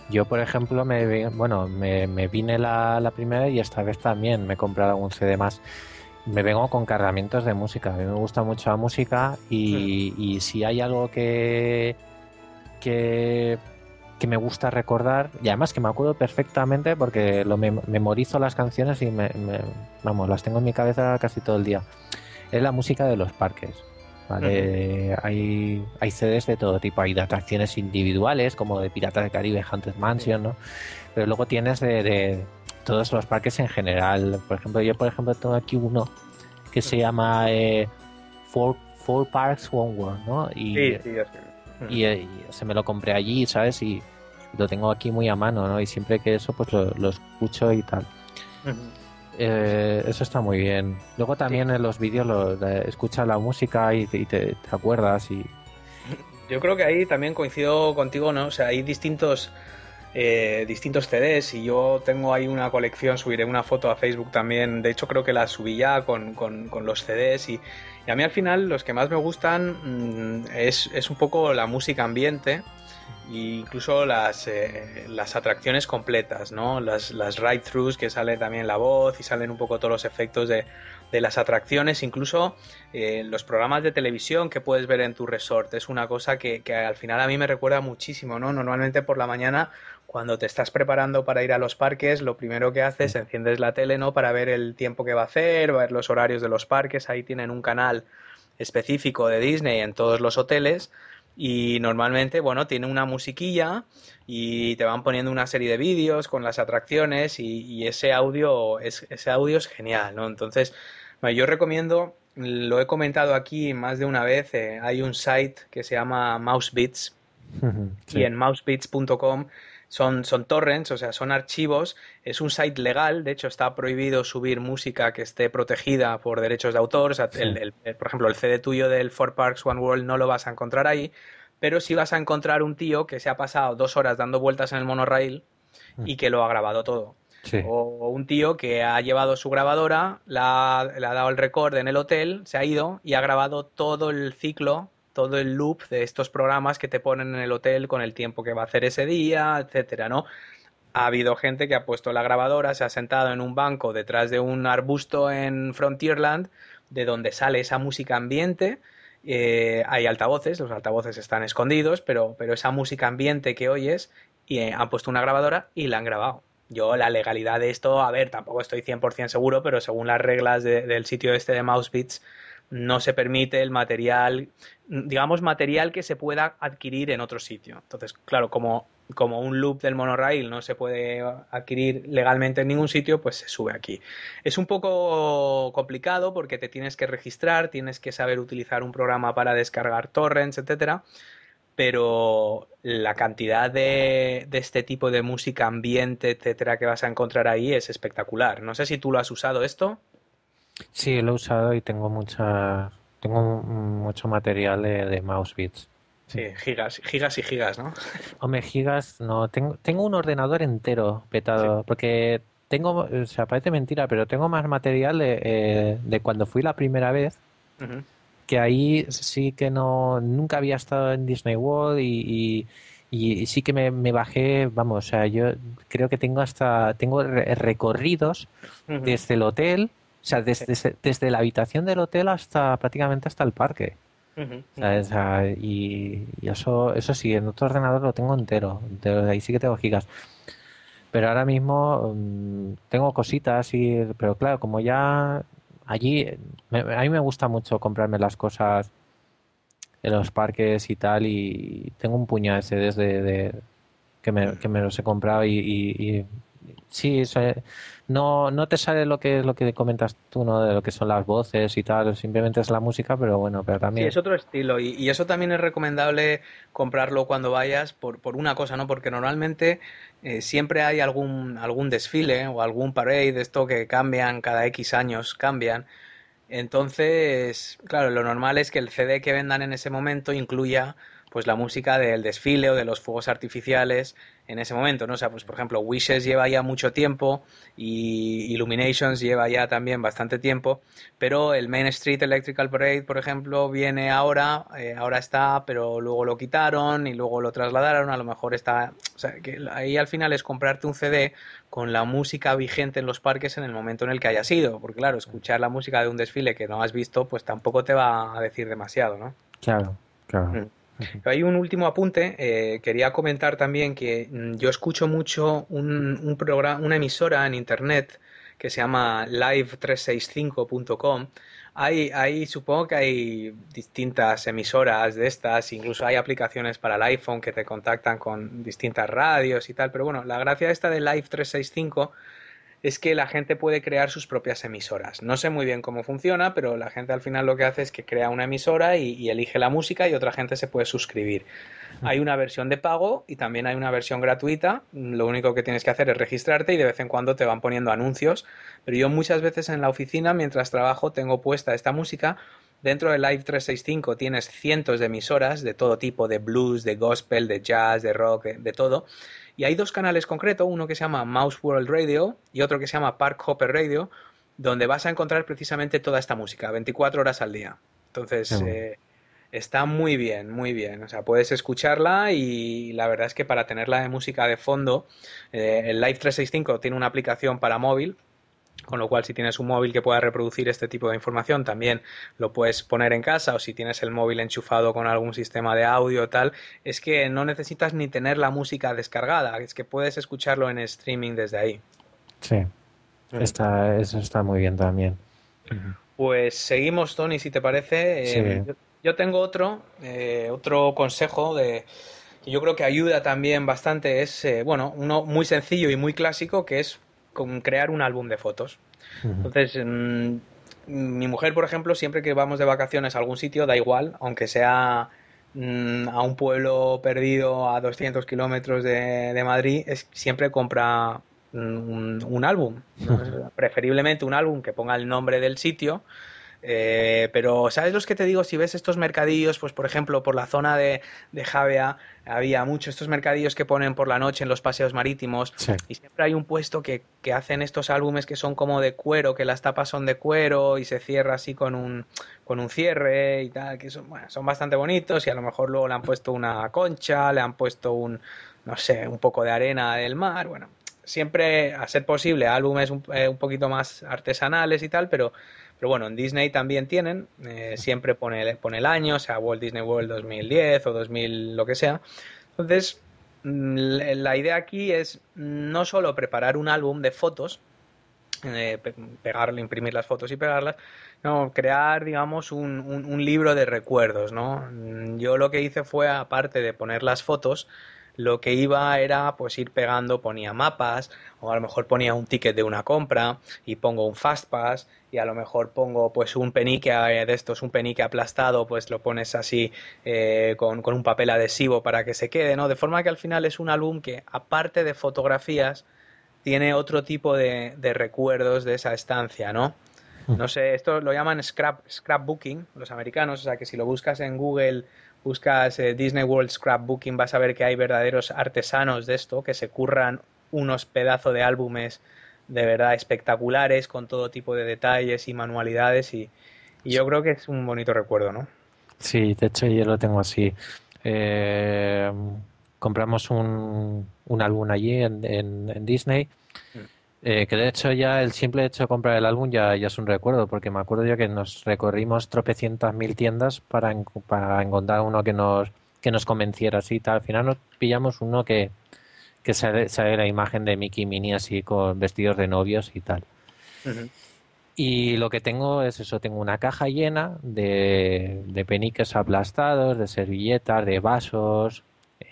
Yo, por ejemplo, me, bueno, me, vine la, primera y esta vez también me he comprado algún CD más. Me vengo con cargamientos de música. A mí me gusta mucho la música y, si hay algo que, que, me gusta recordar, y además que me acuerdo perfectamente porque lo memorizo las canciones y me, vamos, las tengo en mi cabeza casi todo el día, es la música de los parques. ¿Vale? hay, hay CDs de todo tipo, hay de atracciones individuales, como de Piratas del Caribe, Haunted Mansion, ¿no? Pero luego tienes de, todos los parques en general. Por ejemplo, yo por ejemplo tengo aquí uno que se llama eh, Four, Parks One World, ¿no? Y, sí, sí, y, se me lo compré allí, ¿sabes? Y lo tengo aquí muy a mano, ¿no? Y siempre que eso, pues lo, escucho y tal. Eh, eso está muy bien. Luego también en los vídeos lo, escucha la música y, te, acuerdas y... Yo creo que ahí también coincido contigo, ¿no? O sea, hay distintos eh, distintos CDs y yo tengo ahí una colección, subiré una foto a Facebook también, de hecho creo que la subí ya con, los CDs y, a mí al final los que más me gustan mm, es, es, un poco la música ambiente incluso las, eh, las atracciones completas, ¿no? Las, las ride-throughs que sale también la voz y salen un poco todos los efectos de, de las atracciones, incluso eh, los programas de televisión que puedes ver en tu resort. Es una cosa que, que, al final a mí me recuerda muchísimo, ¿no? Normalmente por la mañana, cuando te estás preparando para ir a los parques, lo primero que haces, enciendes la tele, ¿no? Para ver el tiempo que va a hacer, ver los horarios de los parques. Ahí tienen un canal específico de Disney en todos los hoteles y normalmente, bueno, tiene una musiquilla y te van poniendo una serie de vídeos con las atracciones y, ese audio es, ese audio es genial, ¿no? Entonces, yo recomiendo lo he comentado aquí más de una vez, eh, hay un site que se llama Mousebeats y en mousebeats.com son, son torrents, o sea, son archivos, es un site legal, de hecho está prohibido subir música que esté protegida por derechos de autor, o sea, por ejemplo, el CD tuyo del Four Parks One World no lo vas a encontrar ahí, pero sí vas a encontrar un tío que se ha pasado dos horas dando vueltas en el monorail y que lo ha grabado todo. O un tío que ha llevado su grabadora, le ha dado el record en el hotel, se ha ido y ha grabado todo el ciclo, todo el loop de estos programas que te ponen en el hotel con el tiempo que va a hacer ese día, etcétera, ¿no? Ha habido gente que ha puesto la grabadora, se ha sentado en un banco detrás de un arbusto en Frontierland, de donde sale esa música ambiente. Eh, hay altavoces, los altavoces están escondidos, pero, pero esa música ambiente que oyes, y eh, han puesto una grabadora y la han grabado. Yo la legalidad de esto, a ver, tampoco estoy 100% seguro, pero según las reglas del sitio este de Mousebits, no se permite el material, digamos, material que se pueda adquirir en otro sitio. Entonces, claro, como, como un loop del monorail no se puede adquirir legalmente en ningún sitio, pues se sube aquí. Es un poco complicado porque te tienes que registrar, tienes que saber utilizar un programa para descargar torrents, etcétera pero la cantidad de, de, este tipo de música ambiente, etcétera, que vas a encontrar ahí es espectacular. No sé si tú lo has usado esto. Sí, lo he usado y tengo mucha, tengo mucho material de, de mouse beats. Sí, gigas, gigas y gigas, ¿no? <laughs> Hombre, gigas, no, tengo, tengo un ordenador entero petado, porque tengo, o sea, parece mentira, pero tengo más material de, eh, de cuando fui la primera vez que ahí sí que no nunca había estado en Disney World y, y, sí que me, me, bajé, vamos, o sea, yo creo que tengo hasta tengo recorridos desde el hotel, o sea, desde, desde, la habitación del hotel hasta prácticamente hasta el parque. y, eso, eso sí, en otro ordenador lo tengo entero, de ahí sí que tengo gigas. Pero ahora mismo mm, tengo cositas, y, pero claro, como ya allí a mí me gusta mucho comprarme las cosas en los parques y tal y tengo un puñado de CDs de, que, me, que me los he comprado y, y, sí, no, no te sale lo que lo que comentas tú, ¿no? De lo que son las voces y tal, simplemente es la música, pero bueno, pero también... Sí, es otro estilo y, y eso también es recomendable comprarlo cuando vayas por, por una cosa, ¿no? Porque normalmente eh, siempre hay algún, algún desfile o algún parade de esto que cambian cada X años, cambian. Entonces, claro, lo normal es que el CD que vendan en ese momento incluya pues la música del desfile o de los fuegos artificiales en ese momento, ¿no? O sea, pues por ejemplo, Wishes lleva ya mucho tiempo y Illuminations lleva ya también bastante tiempo, pero el Main Street Electrical Parade, por ejemplo, viene ahora, eh, ahora está, pero luego lo quitaron y luego lo trasladaron, a lo mejor está, o sea, que ahí al final es comprarte un CD con la música vigente en los parques en el momento en el que haya sido, porque claro, escuchar la música de un desfile que no has visto, pues tampoco te va a decir demasiado, ¿no? Claro, claro. Mm. Hay un último apunte. Eh, quería comentar también que mm, yo escucho mucho un, programa, una emisora en internet que se llama live365.com. Hay, hay, supongo que hay distintas emisoras de estas, incluso hay aplicaciones para el iPhone que te contactan con distintas radios y tal, pero bueno, la gracia esta de Live 365 es que la gente puede crear sus propias emisoras. No sé muy bien cómo funciona, pero la gente al final lo que hace es que crea una emisora y, elige la música y otra gente se puede suscribir. Hay una versión de pago y también hay una versión gratuita. Lo único que tienes que hacer es registrarte y de vez en cuando te van poniendo anuncios. Pero yo muchas veces en la oficina, mientras trabajo, tengo puesta esta música. Dentro de Live 365 tienes cientos de emisoras de todo tipo, de blues, de gospel, de jazz, de rock, de todo. Y hay dos canales concretos, uno que se llama Mouse World Radio y otro que se llama Park Hopper Radio, donde vas a encontrar precisamente toda esta música, 24 horas al día. Entonces, eh, está muy bien, muy bien. O sea, puedes escucharla y la verdad es que para tenerla de música de fondo, eh, el Live 365 tiene una aplicación para móvil con lo cual, si tienes un móvil que pueda reproducir este tipo de información, también lo puedes poner en casa o si tienes el móvil enchufado con algún sistema de audio o tal, es que no necesitas ni tener la música descargada, es que puedes escucharlo en streaming desde ahí. Sí, está, eso está muy bien también. Pues seguimos, Tony, si te parece. Eh, yo, tengo otro, eh, otro consejo de que yo creo que ayuda también bastante, es, eh, bueno, uno muy sencillo y muy clásico, que es con crear un álbum de fotos. Entonces, mm, mi mujer, por ejemplo, siempre que vamos de vacaciones a algún sitio, da igual, aunque sea mm, a un pueblo perdido a 200 kilómetros de, Madrid, es, siempre compra un, un álbum. <laughs> Preferiblemente un álbum que ponga el nombre del sitio eh, pero, ¿sabes los que te digo? Si ves estos mercadillos, pues por ejemplo, por la zona de, de Javea había muchos estos mercadillos que ponen por la noche en los paseos marítimos y siempre hay un puesto que, que, hacen estos álbumes que son como de cuero, que las tapas son de cuero y se cierra así con un, con un cierre y tal, que son, bueno, son bastante bonitos y a lo mejor luego le han puesto una concha, le han puesto un, no sé, un poco de arena del mar, bueno, siempre a ser posible álbumes un, eh, un poquito más artesanales y tal, pero pero bueno, en Disney también tienen, eh, siempre pone, pone el año, o sea, Walt Disney World 2010 o 2000, lo que sea. Entonces, mm, la idea aquí es no solo preparar un álbum de fotos, eh, pegarle, imprimir las fotos y pegarlas, no, crear, digamos, un, un, libro de recuerdos, ¿no? Yo lo que hice fue, aparte de poner las fotos, lo que iba era pues ir pegando, ponía mapas, o a lo mejor ponía un ticket de una compra y pongo un fast pass y a lo mejor pongo pues un penique de estos, un penique aplastado, pues lo pones así eh, con, un papel adhesivo para que se quede, ¿no? De forma que al final es un álbum que aparte de fotografías tiene otro tipo de, de recuerdos de esa estancia, ¿no? No sé, esto lo llaman scrap, scrapbooking, los americanos, o sea que si lo buscas en Google buscas eh, Disney World Scrapbooking, vas a ver que hay verdaderos artesanos de esto que se curran unos pedazos de álbumes de verdad espectaculares con todo tipo de detalles y manualidades y, yo creo que es un bonito recuerdo, ¿no? Sí, de hecho yo lo tengo así. Eh, compramos un, un, álbum allí en, en, Disney mm. Eh, que de hecho ya el simple hecho de comprar el álbum ya, ya es un recuerdo, porque me acuerdo yo que nos recorrimos tropecientas mil tiendas para, para encontrar uno que nos, que nos convenciera así tal. Al final nos pillamos uno que, que sale, la imagen de Mickey y Minnie así con vestidos de novios y tal. Y lo que tengo es eso, tengo una caja llena de, de peniques aplastados, de servilletas, de vasos,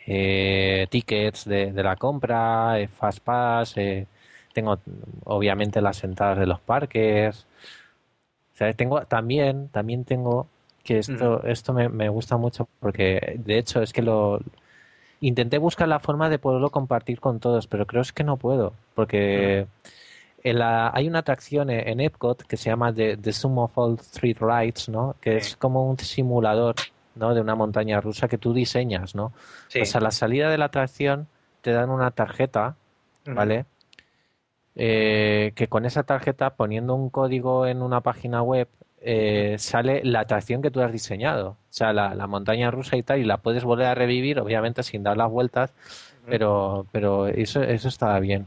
eh, tickets de, de, la compra, eh, fast pass, eh, tengo obviamente las entradas de los parques. O tengo también, también tengo que esto, esto me, me, gusta mucho porque de hecho es que lo intenté buscar la forma de poderlo compartir con todos, pero creo es que no puedo porque en la, hay una atracción en, Epcot que se llama The, The Sum of All Three Rides, ¿no? Que es como un simulador, ¿no? De una montaña rusa que tú diseñas, ¿no? Pues a la salida de la atracción te dan una tarjeta, ¿vale? Eh, que con esa tarjeta, poniendo un código en una página web, eh, sale la atracción que tú has diseñado. O sea, la, montaña rusa y tal, y la puedes volver a revivir, obviamente sin dar las vueltas, pero, pero eso, eso está bien.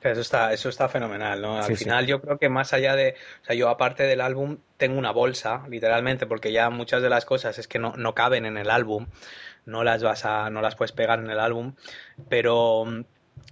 Eso está, eso está fenomenal, ¿no? Al final yo creo que más allá de, o sea, yo aparte del álbum tengo una bolsa, literalmente, porque ya muchas de las cosas es que no, no caben en el álbum, no las vas a, no las puedes pegar en el álbum, pero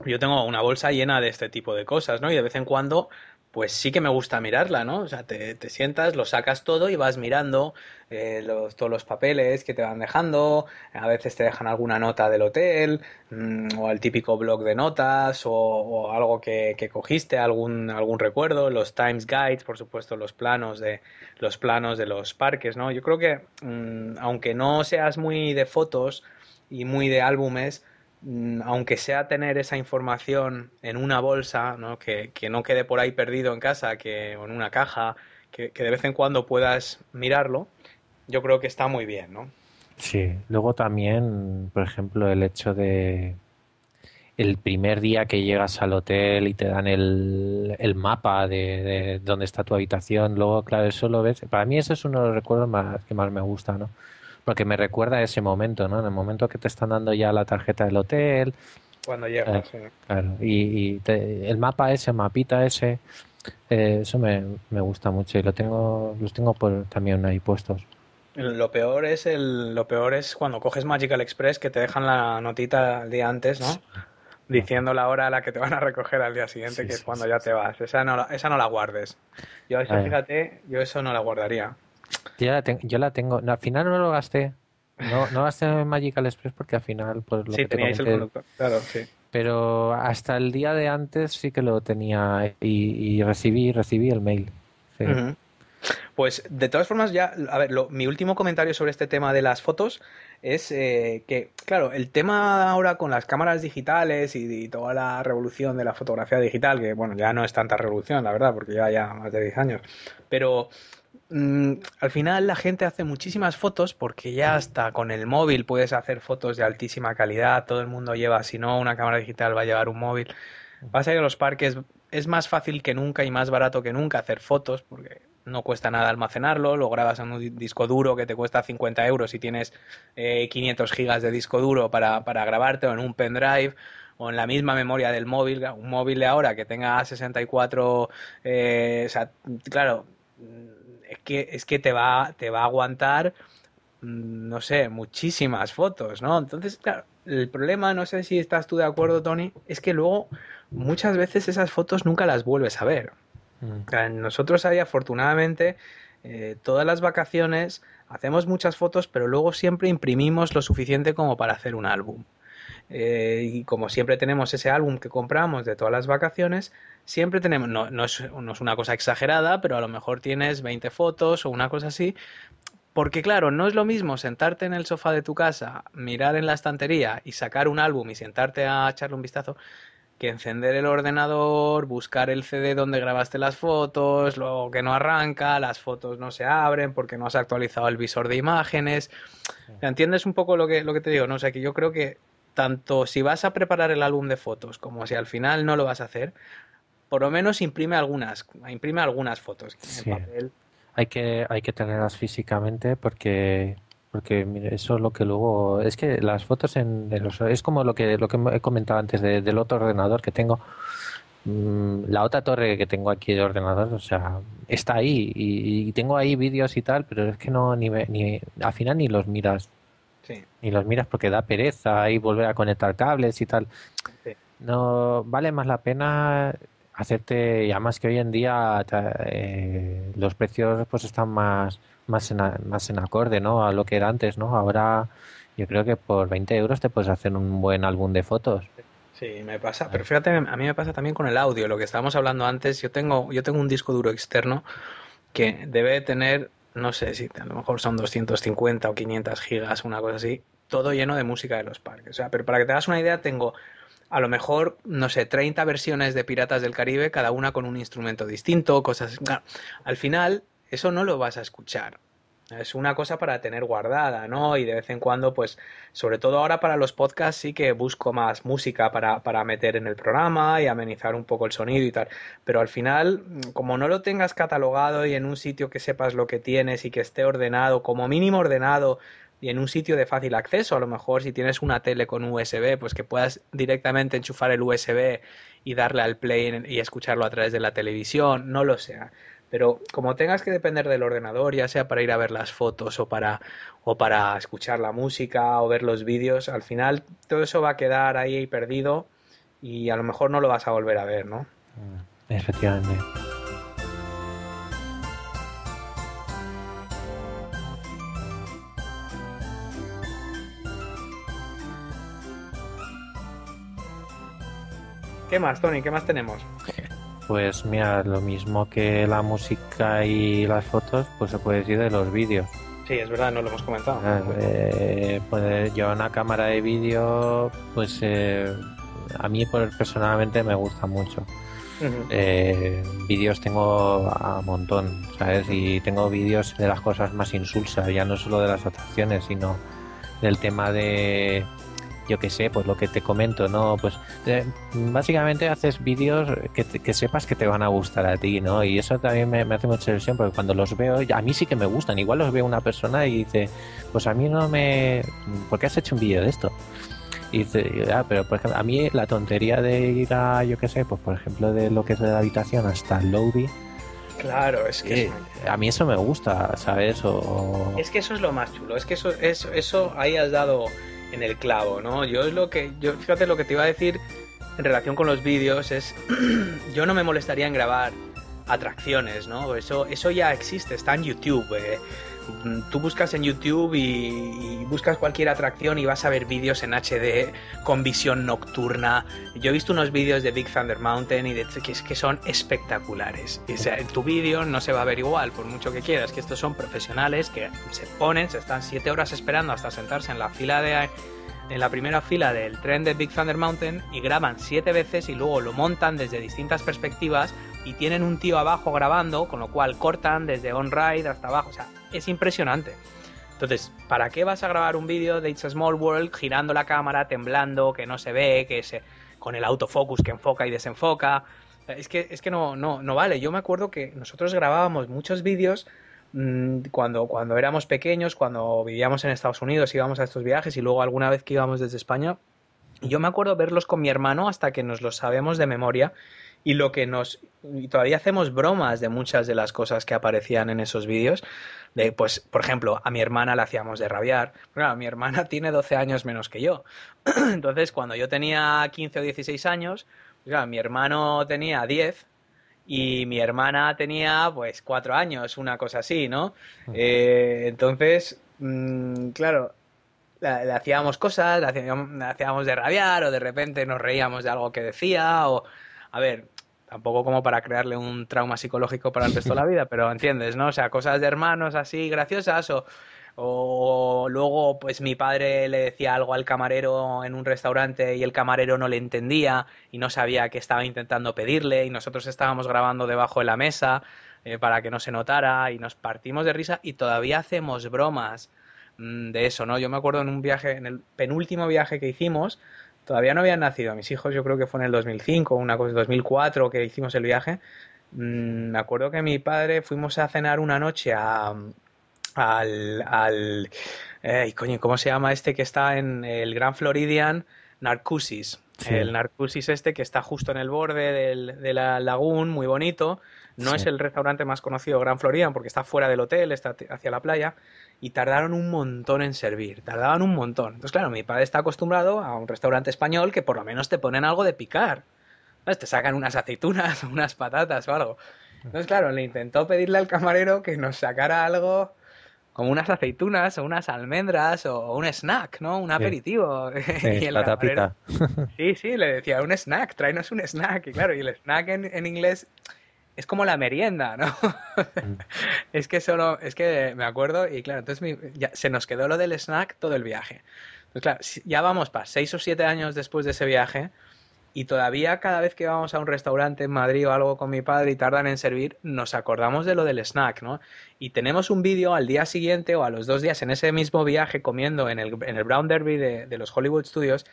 yo tengo una bolsa llena de este tipo de cosas, ¿no? Y de vez en cuando, pues sí que me gusta mirarla, ¿no? O sea, te, sientas, lo sacas todo y vas mirando eh, los, todos los papeles que te van dejando. A veces te dejan alguna nota del hotel mm, o el típico blog de notas o, algo que, cogiste, algún, algún recuerdo, los Times Guides, por supuesto, los planos de los planos de los parques, ¿no? Yo creo que mm, aunque no seas muy de fotos y muy de álbumes, aunque sea tener esa información en una bolsa, ¿no? Que, no quede por ahí perdido en casa, que o en una caja, que, de vez en cuando puedas mirarlo, yo creo que está muy bien, ¿no? Sí, luego también, por ejemplo, el hecho de el primer día que llegas al hotel y te dan el, el mapa de, de, dónde está tu habitación, luego, claro, eso lo ves. Para mí ese es uno de los recuerdos más, que más me gusta, ¿no? Porque me recuerda a ese momento, ¿no? En el momento que te están dando ya la tarjeta del hotel. Cuando llegas, eh, Claro, y, el mapa ese, mapita ese, eh, eso me, gusta mucho y lo tengo, los tengo por, también ahí puestos. Lo peor es el, lo peor es cuando coges Magical Express que te dejan la notita el día antes, ¿no? Diciendo la hora a la que te van a recoger al día siguiente, que es cuando ya te vas. Esa no, esa no la guardes. Yo, eso, fíjate, yo eso no la guardaría. Yo la, yo la tengo. al final no lo gasté. No, no gasté en Magical Express porque al final, pues lo sí, que teníais el conductor. Claro, sí. Pero hasta el día de antes sí que lo tenía y, recibí recibí el mail. Pues de todas formas, ya, a ver, mi último comentario sobre este tema de las fotos es eh, que, claro, el tema ahora con las cámaras digitales y, toda la revolución de la fotografía digital, que bueno, ya no es tanta revolución, la verdad, porque ya ya más de 10 años, pero mm, al final la gente hace muchísimas fotos porque ya hasta con el móvil puedes hacer fotos de altísima calidad, todo el mundo lleva, si no una cámara digital va a llevar un móvil. Pasa que en los parques es más fácil que nunca y más barato que nunca hacer fotos porque no cuesta nada almacenarlo, lo grabas en un disco duro que te cuesta 50 euros y tienes 500 eh, gigas de disco duro para, para grabarte o en un pendrive o en la misma memoria del móvil, un móvil de ahora que tenga 64, eh, o sea, claro, es que, es que te, va, te va a aguantar, mm, no sé, muchísimas fotos, ¿no? Entonces, claro, el problema, no sé si estás tú de acuerdo, Tony, es que luego muchas veces esas fotos nunca las vuelves a ver. Mm. Nosotros ahí afortunadamente eh, todas las vacaciones hacemos muchas fotos, pero luego siempre imprimimos lo suficiente como para hacer un álbum. Eh, y como siempre tenemos ese álbum que compramos de todas las vacaciones, siempre tenemos, no, no, es, no, es, una cosa exagerada, pero a lo mejor tienes 20 fotos o una cosa así. Porque claro, no es lo mismo sentarte en el sofá de tu casa, mirar en la estantería y sacar un álbum y sentarte a echarle un vistazo, que encender el ordenador, buscar el CD donde grabaste las fotos, luego que no arranca, las fotos no se abren porque no has actualizado el visor de imágenes. ¿Entiendes un poco lo que, lo que te digo? No sé, que yo creo que tanto si vas a preparar el álbum de fotos como si al final no lo vas a hacer, por lo menos imprime algunas, imprime algunas fotos en papel. Hay que, hay que tenerlas físicamente porque porque mire, eso es lo que luego es que las fotos en, los, es como lo que lo que he comentado antes del otro ordenador que tengo. Mm, la otra torre que tengo aquí de ordenador o sea está ahí y, tengo ahí vídeos y tal pero es que no ni, ni al final ni los miras sí. ni los miras porque da pereza ahí volver a conectar cables y tal no vale más la pena hacerte y además que hoy en día eh, los precios pues están más más en, más en acorde ¿no? a lo que era antes, ¿no? Ahora yo creo que por 20 euros te puedes hacer un buen álbum de fotos. Sí, me pasa. Pero fíjate, a mí me pasa también con el audio, lo que estábamos hablando antes. Yo tengo, yo tengo un disco duro externo que debe tener, no sé si a lo mejor son 250 o 500 gigas, una cosa así, todo lleno de música de los parques. O sea, pero para que te hagas una idea, tengo a lo mejor, no sé, 30 versiones de Piratas del Caribe, cada una con un instrumento distinto, cosas. Al final, eso no lo vas a escuchar. Es una cosa para tener guardada, ¿no? Y de vez en cuando, pues, sobre todo ahora para los podcasts sí que busco más música para, para meter en el programa y amenizar un poco el sonido y tal. Pero al final, como no lo tengas catalogado y en un sitio que sepas lo que tienes y que esté ordenado, como mínimo ordenado, y en un sitio de fácil acceso, a lo mejor si tienes una tele con USB, pues que puedas directamente enchufar el USB y darle al play y escucharlo a través de la televisión, no lo sé. Pero como tengas que depender del ordenador, ya sea para ir a ver las fotos o para, o para escuchar la música o ver los vídeos, al final todo eso va a quedar ahí perdido y a lo mejor no lo vas a volver a ver, ¿no? Mm, efectivamente. ¿Qué más, Tony? ¿Qué más tenemos? <laughs> Pues mira, lo mismo que la música y las fotos, pues se puede decir de los vídeos. Sí, es verdad, no lo hemos comentado. Eh, pues yo una cámara de vídeo, pues eh, a mí personalmente me gusta mucho. Eh, vídeos tengo a montón, ¿sabes? Y tengo vídeos de las cosas más insulsas, ya no solo de las atracciones, sino del tema de yo qué sé, pues lo que te comento, ¿no? Pues eh, básicamente haces vídeos que, que, sepas que te van a gustar a ti, ¿no? Y eso también me, hace mucha ilusión porque cuando los veo, a mí sí que me gustan. Igual los veo una persona y dice, pues a mí no me... ¿Por qué has hecho un vídeo de esto? Y dice, ah, pero por ejemplo, a mí la tontería de ir a, yo qué sé, pues por ejemplo, de lo que es de la habitación hasta el lobby, Claro, es que... Eh, a mí eso me gusta, ¿sabes? O... Es que eso es lo más chulo, es que eso, eso, eso ahí has dado en el clavo, ¿no? Yo es lo que, yo fíjate lo que te iba a decir en relación con los vídeos es, <clears throat> yo no me molestaría en grabar atracciones, ¿no? Eso, eso ya existe, está en YouTube. Eh. Tú buscas en YouTube y, buscas cualquier atracción y vas a ver vídeos en HD con visión nocturna. Yo he visto unos vídeos de Big Thunder Mountain y de que, que son espectaculares. O sea, tu vídeo no se va a ver igual, por mucho que quieras, que estos son profesionales que se ponen, se están 7 horas esperando hasta sentarse en la fila de en la primera fila del tren de Big Thunder Mountain y graban siete veces y luego lo montan desde distintas perspectivas y tienen un tío abajo grabando, con lo cual cortan desde on-ride hasta abajo. O sea, es impresionante. Entonces, ¿para qué vas a grabar un vídeo de It's a Small World girando la cámara, temblando, que no se ve, que se con el autofocus que enfoca y desenfoca? Es que, es que no, no, no vale. Yo me acuerdo que nosotros grabábamos muchos vídeos mm, cuando, cuando éramos pequeños, cuando vivíamos en Estados Unidos, íbamos a estos viajes y luego alguna vez que íbamos desde España. Yo me acuerdo verlos con mi hermano hasta que nos los sabemos de memoria y lo que nos y todavía hacemos bromas de muchas de las cosas que aparecían en esos vídeos de pues por ejemplo a mi hermana la hacíamos de rabiar. Bueno, mi hermana <laughs> tiene 12 años menos que yo. <clears throat> Entonces cuando yo tenía 15 o 16 años pues, mi hermano tenía 10 y mi hermana tenía pues 4 años una cosa así no eh, entonces mm, claro le, hacíamos cosas, le hacíamos, le hacíamos de rabiar o de repente nos reíamos de algo que decía o a ver, tampoco como para crearle un trauma psicológico para el resto de la vida, pero entiendes, ¿no? O sea, cosas de hermanos así graciosas o, luego pues mi padre le decía algo al camarero en un restaurante y el camarero no le entendía y no sabía que estaba intentando pedirle y nosotros estábamos grabando debajo de la mesa eh, para que no se notara y nos partimos de risa y todavía hacemos bromas mm, de eso, ¿no? Yo me acuerdo en un viaje, en el penúltimo viaje que hicimos, todavía no habían nacido mis hijos, yo creo que fue en el 2005, una cosa, 2004 que hicimos el viaje. Mm, me acuerdo que mi padre fuimos a cenar una noche a, al, al coño, ¿cómo se llama este que está en el Gran Floridian? Narcusis. El Narcusis este que está justo en el borde del, de la lagún, muy bonito. No es el restaurante más conocido Gran Floridian porque está fuera del hotel, está hacia la playa y tardaron un montón en servir, tardaban un montón. Entonces, claro, mi padre está acostumbrado a un restaurante español que por lo menos te ponen algo de picar. Te sacan unas aceitunas, <laughs> unas patatas o algo. Entonces, claro, le intentó pedirle al camarero que nos sacara algo como unas aceitunas o unas almendras o un snack, ¿no? Un aperitivo. <laughs> Sí, y la <laughs> sí, sí, le decía un snack, tráenos un snack. Y claro, y el snack en, en inglés es como la merienda, ¿no? Mm. <laughs> es que solo, es que me acuerdo y claro, entonces ya, se nos quedó lo del snack todo el viaje. Pues claro, ya vamos para seis o siete años después de ese viaje y todavía cada vez que vamos a un restaurante en Madrid o algo con mi padre y tardan en servir, nos acordamos de lo del snack, ¿no? Y tenemos un vídeo al día siguiente o a los dos días en ese mismo viaje comiendo en el, en el Brown Derby de, de los Hollywood Studios,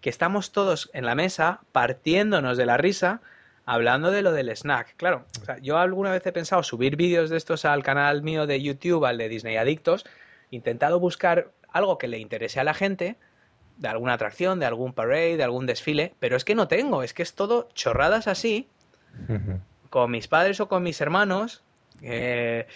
que estamos todos en la mesa partiéndonos de la risa hablando de lo del snack, claro, yo alguna vez he pensado subir vídeos de estos al canal mío de YouTube, al de Disney Adictos, intentado buscar algo que le interese a la gente, de alguna atracción, de algún parade, de algún desfile, pero es que no tengo, es que es todo chorradas así, con mis padres o con mis hermanos. Eh,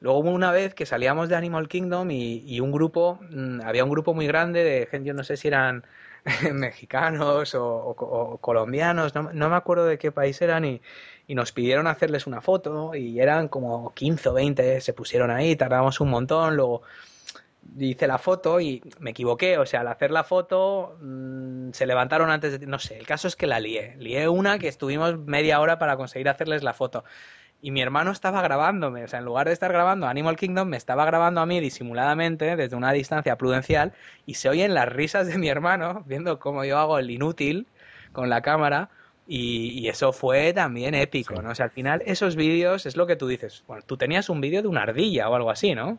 luego hubo una vez que salíamos de Animal Kingdom y, un grupo, mm, había un grupo muy grande de gente, yo no sé si eran <laughs> mexicanos o, colombianos, no, me acuerdo de qué país eran, y, nos pidieron hacerles una foto y eran como 15 o 20, se pusieron ahí, tardamos un montón, luego hice la foto y me equivoqué, o sea, al hacer la foto mm, se levantaron antes de... No sé, el caso es que la lié, lié una que estuvimos media hora para conseguir hacerles la foto y mi hermano estaba grabándome, o sea, en lugar de estar grabando Animal Kingdom, me estaba grabando a mí disimuladamente desde una distancia prudencial y se oyen las risas de mi hermano viendo cómo yo hago el inútil con la cámara y, eso fue también épico, ¿no? O sea, al final esos vídeos es lo que tú dices, bueno, tú tenías un vídeo de una ardilla o algo así, ¿no?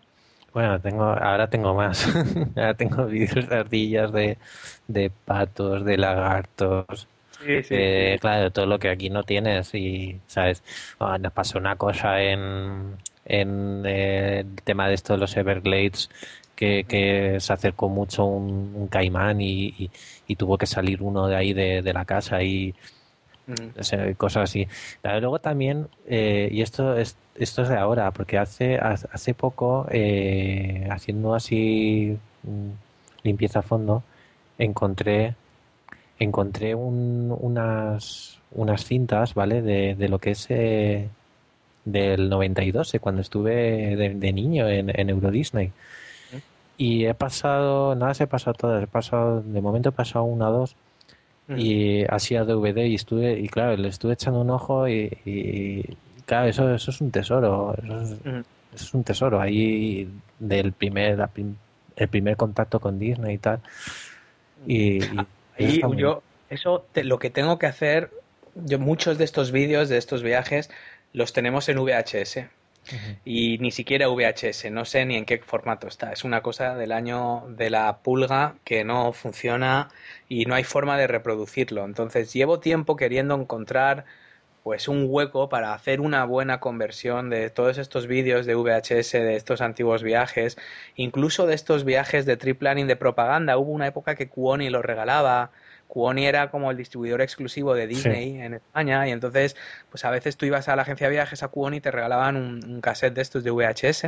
Bueno, tengo, ahora tengo más. <laughs> ahora tengo vídeos de ardillas, de, de patos, de lagartos, Sí, claro, todo lo que aquí no tienes y, ¿sabes? Ah, nos pasó una cosa en, en eh, el tema de esto de los Everglades que, que se acercó mucho un, caimán y, y, tuvo que salir uno de ahí de, la casa y cosas así. luego también, eh, y esto es, esto es de ahora, porque hace, hace poco, eh, haciendo así mm, limpieza a fondo, encontré encontré unas, unas cintas, ¿vale? De, de lo que es eh, del 92, cuando estuve de, niño en, en Euro Disney. Y he pasado, nada se he pasado todas, he pasado, de momento he pasado una dos y así a DVD y estuve, y claro, le estuve echando un ojo y, claro, eso, eso es un tesoro, eso es, un tesoro ahí del primer, el primer contacto con Disney y tal. Y, y yo, eso lo que tengo que hacer, yo muchos de estos vídeos, de estos viajes, los tenemos en VHS. Y ni siquiera VHS, no sé ni en qué formato está. Es una cosa del año de la pulga que no funciona y no hay forma de reproducirlo. Entonces llevo tiempo queriendo encontrar pues un hueco para hacer una buena conversión de todos estos vídeos de VHS, de estos antiguos viajes, incluso de estos viajes de trip planning de propaganda. Hubo una época que Kuoni lo regalaba, Kuoni era como el distribuidor exclusivo de Disney en España y entonces pues a veces tú ibas a la agencia de viajes a Kuoni y te regalaban un, cassette de estos de VHS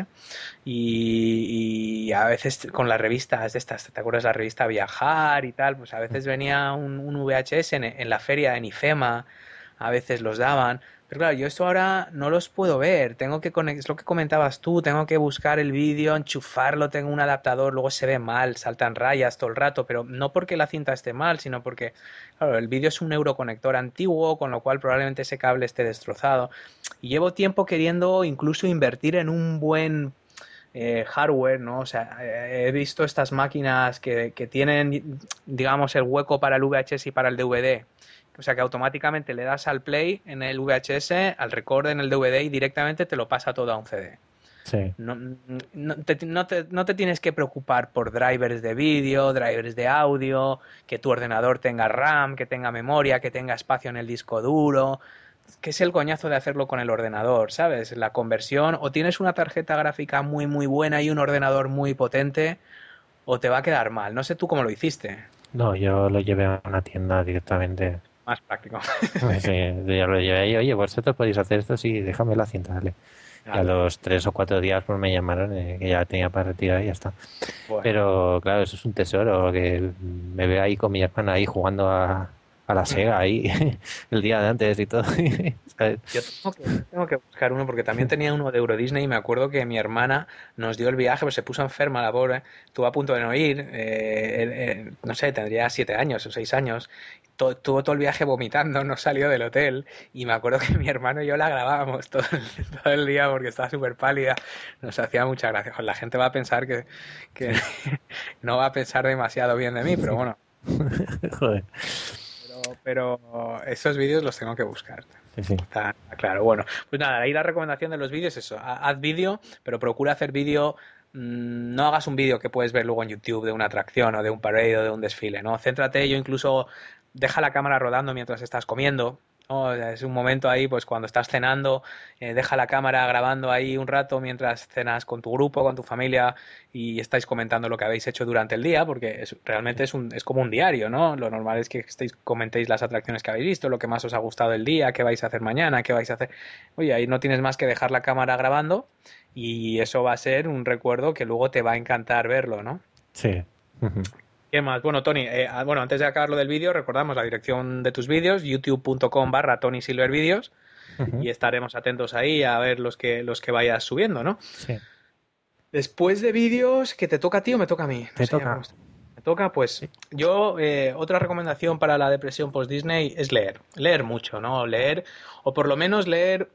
y, a veces con las revistas de estas, ¿te acuerdas la revista Viajar y tal? Pues a veces venía un, VHS en, en la feria en IFEMA, a veces los daban pero claro, yo esto ahora no los puedo ver. Tengo que es lo que comentabas tú, tengo que buscar el vídeo, enchufarlo, tengo un adaptador, luego se ve mal, saltan rayas todo el rato, pero no porque la cinta esté mal, sino porque, claro, el vídeo es un neuroconector antiguo, con lo cual probablemente ese cable esté destrozado. Y llevo tiempo queriendo incluso invertir en un buen eh, hardware, ¿no? O sea, he visto estas máquinas que, que tienen, digamos, el hueco para el VHS y para el DVD o sea que automáticamente le das al play en el VHS, al record en el DVD y directamente te lo pasa todo a un CD. Sí. No, te, no, te, tienes que preocupar por drivers de vídeo, drivers de audio, que tu ordenador tenga RAM, que tenga memoria, que tenga espacio en el disco duro. que es el coñazo de hacerlo con el ordenador? ¿Sabes? La conversión, o tienes una tarjeta gráfica muy, muy buena y un ordenador muy potente, o te va a quedar mal. No sé tú cómo lo hiciste. No, yo lo llevé a una tienda directamente más práctico. sí, <laughs> yo lo llevé ahí, oye, vosotros podéis hacer esto, sí, déjame la cinta, dale. Y a los tres o cuatro días pues me llamaron eh, que ya tenía para retirar y ya está. Pero claro, eso es un tesoro, que me veo ahí con mi hermana ahí jugando a, a la Sega ahí <laughs> el día de antes y todo. <laughs> Yo tengo que, buscar uno porque también tenía uno de Euro Disney y me acuerdo que mi hermana nos dio el viaje, pues se puso enferma la pobre, estuvo a punto de no ir, eh, eh, no sé, tendría siete años o seis años, tuvo todo el viaje vomitando, no salió del hotel y me acuerdo que <laughs> mi hermano y yo la grabábamos todo, todo el día porque estaba súper pálida, nos hacía mucha gracia. La gente va a pensar que, que no va a pensar demasiado bien de mí, pero bueno. Joder pero esos vídeos los tengo que buscar. Está claro. Bueno, pues nada, ahí la recomendación de los vídeos es eso. Haz vídeo, pero procura hacer vídeo mm, no hagas un vídeo que puedes ver luego en YouTube de una atracción o de un parade o de un desfile, ¿no? Céntrate, yo incluso deja la cámara rodando mientras estás comiendo, es un momento ahí, pues cuando estás cenando, eh, deja la cámara grabando ahí un rato mientras cenas con tu grupo, con tu familia y estáis comentando lo que habéis hecho durante el día, porque realmente es, un, es como un diario, ¿no? Lo normal es que estéis, comentéis las atracciones que habéis visto, lo que más os ha gustado el día, qué vais a hacer mañana, qué vais a hacer. Oye, ahí no tienes más que dejar la cámara grabando y eso va a ser un recuerdo que luego te va a encantar verlo, ¿no? Sí. ¿Qué más? Bueno, Tony, eh, ah, bueno, antes de acabar lo del vídeo, recordamos la dirección de tus vídeos, youtube.com barra Tony Silver Videos, y estaremos atentos ahí a ver los que, los que vayas subiendo, ¿no? Sí. Después de vídeos, ¿que te toca a ti o me toca a mí? me toca. Me toca, pues yo, eh, otra recomendación para la depresión post-Disney es leer. Leer mucho, ¿no? Leer, o por lo menos leer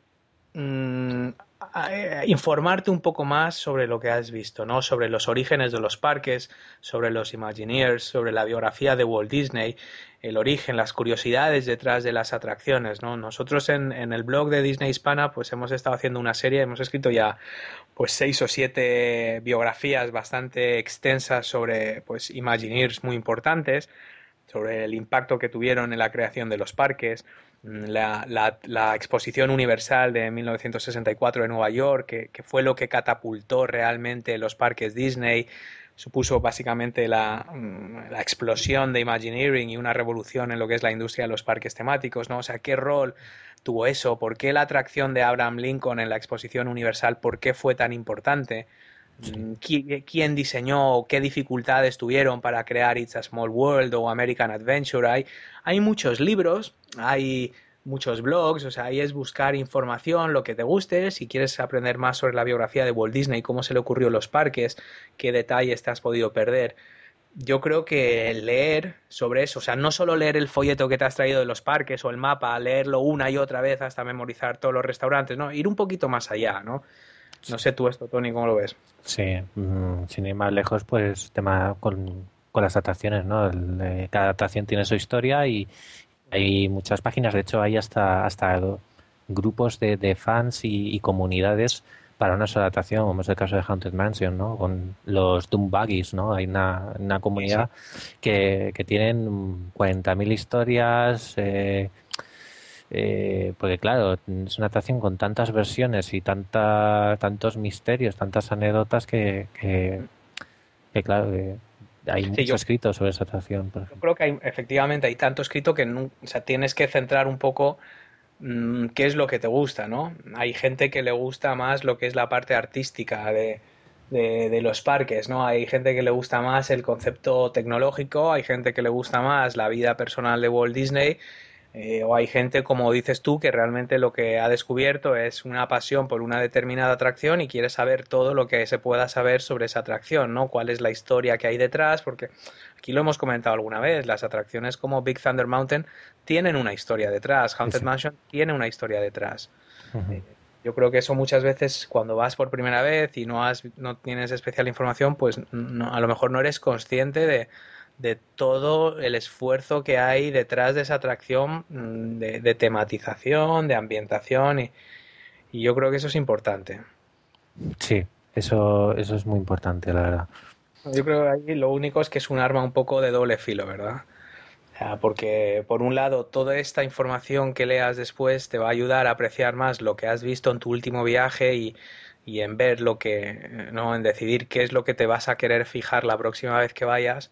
mm, informarte un poco más sobre lo que has visto, ¿no? Sobre los orígenes de los parques, sobre los Imagineers, sobre la biografía de Walt Disney, el origen, las curiosidades detrás de las atracciones, ¿no? Nosotros en, el blog de Disney Hispana, pues hemos estado haciendo una serie, hemos escrito ya pues seis o siete biografías bastante extensas sobre pues Imagineers muy importantes, sobre el impacto que tuvieron en la creación de los parques, la, la, exposición universal de 1964 en Nueva York, que, fue lo que catapultó realmente los parques Disney, supuso básicamente la, mm, la, explosión de Imagineering y una revolución en lo que es la industria de los parques temáticos, ¿no? O sea, ¿qué rol tuvo eso? ¿Por qué la atracción de Abraham Lincoln en la exposición universal, por qué fue tan importante? Mm, ¿Quién diseñó? ¿Qué dificultades tuvieron para crear It's a Small World o American Adventure? Hay, hay muchos libros, hay muchos blogs, o sea, ahí es buscar información, lo que te guste, si quieres aprender más sobre la biografía de Walt Disney, cómo se le ocurrió los parques, qué detalles te has podido perder. Yo creo que leer sobre eso, o sea, no solo leer el folleto que te has traído de los parques o el mapa, leerlo una y otra vez hasta memorizar todos los restaurantes, no, ir un poquito más allá, ¿no? No sé tú esto, Tony, ¿cómo lo ves? Sí, mm, sin ir más lejos, pues tema con, las atracciones, ¿no? Eh, cada atracción tiene su historia y hay muchas páginas, de hecho hay hasta, hasta grupos de, fans y, comunidades para una sola atracción, como es el caso de Haunted Mansion, ¿no? Con los Doom Buggies, ¿no? Hay una, una comunidad Que, que tienen 40.000 historias, eh, eh, porque claro, es una atracción con tantas versiones y tanta, tantos misterios, tantas anécdotas que, que, claro, hay mucho escrito sobre esa atracción. yo creo que hay, efectivamente hay tanto escrito que o sea, tienes que centrar un poco mm, qué es lo que te gusta, ¿no? Hay gente que le gusta más lo que es la parte artística de, de, de, los parques, ¿no? Hay gente que le gusta más el concepto tecnológico, hay gente que le gusta más la vida personal de Walt Disney eh, o hay gente, como dices tú, que realmente lo que ha descubierto es una pasión por una determinada atracción y quiere saber todo lo que se pueda saber sobre esa atracción, ¿no? Cuál es la historia que hay detrás, porque aquí lo hemos comentado alguna vez, las atracciones como Big Thunder Mountain tienen una historia detrás, Haunted Mansion tiene una historia detrás. Eh, yo creo que eso muchas veces cuando vas por primera vez y no, has, no tienes especial información, pues a lo mejor no eres consciente de de todo el esfuerzo que hay detrás de esa atracción mm, de, tematización, de ambientación y, yo creo que eso es importante. Sí, eso, eso es muy importante, la verdad. Yo creo que ahí lo único es que es un arma un poco de doble filo, ¿verdad? porque por un lado toda esta información que leas después te va a ayudar a apreciar más lo que has visto en tu último viaje y, y en ver lo que, ¿no? En decidir qué es lo que te vas a querer fijar la próxima vez que vayas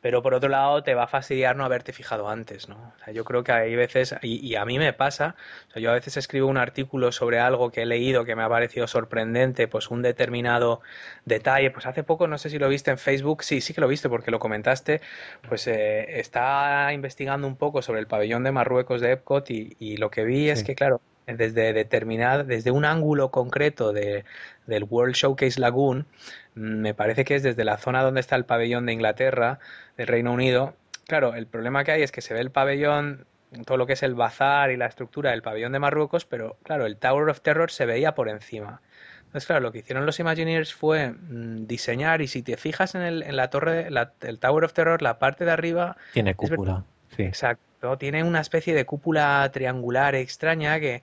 pero por otro lado te va a fastidiar no haberte fijado antes, ¿no? O sea, yo creo que hay veces, y, a mí me pasa, o sea, yo a veces escribo un artículo sobre algo que he leído que me ha parecido sorprendente, pues un determinado detalle, pues hace poco, no sé si lo viste en Facebook, sí, sí que lo viste porque lo comentaste, pues eh, está investigando un poco sobre el pabellón de Marruecos de Epcot y, lo que vi es que, claro, desde determinada, desde un ángulo concreto de, del World Showcase Lagoon, mm, me parece que es desde la zona donde está el pabellón de Inglaterra, del Reino Unido. Claro, el problema que hay es que se ve el pabellón, todo lo que es el bazar y la estructura del pabellón de Marruecos, pero claro, el Tower of Terror se veía por encima. Entonces, claro, lo que hicieron los Imagineers fue mm, diseñar, y si te fijas en, el, en la torre, el Tower of Terror, la parte de arriba. Tiene cúpula. Sí. Exacto, tiene una especie de cúpula triangular extraña que,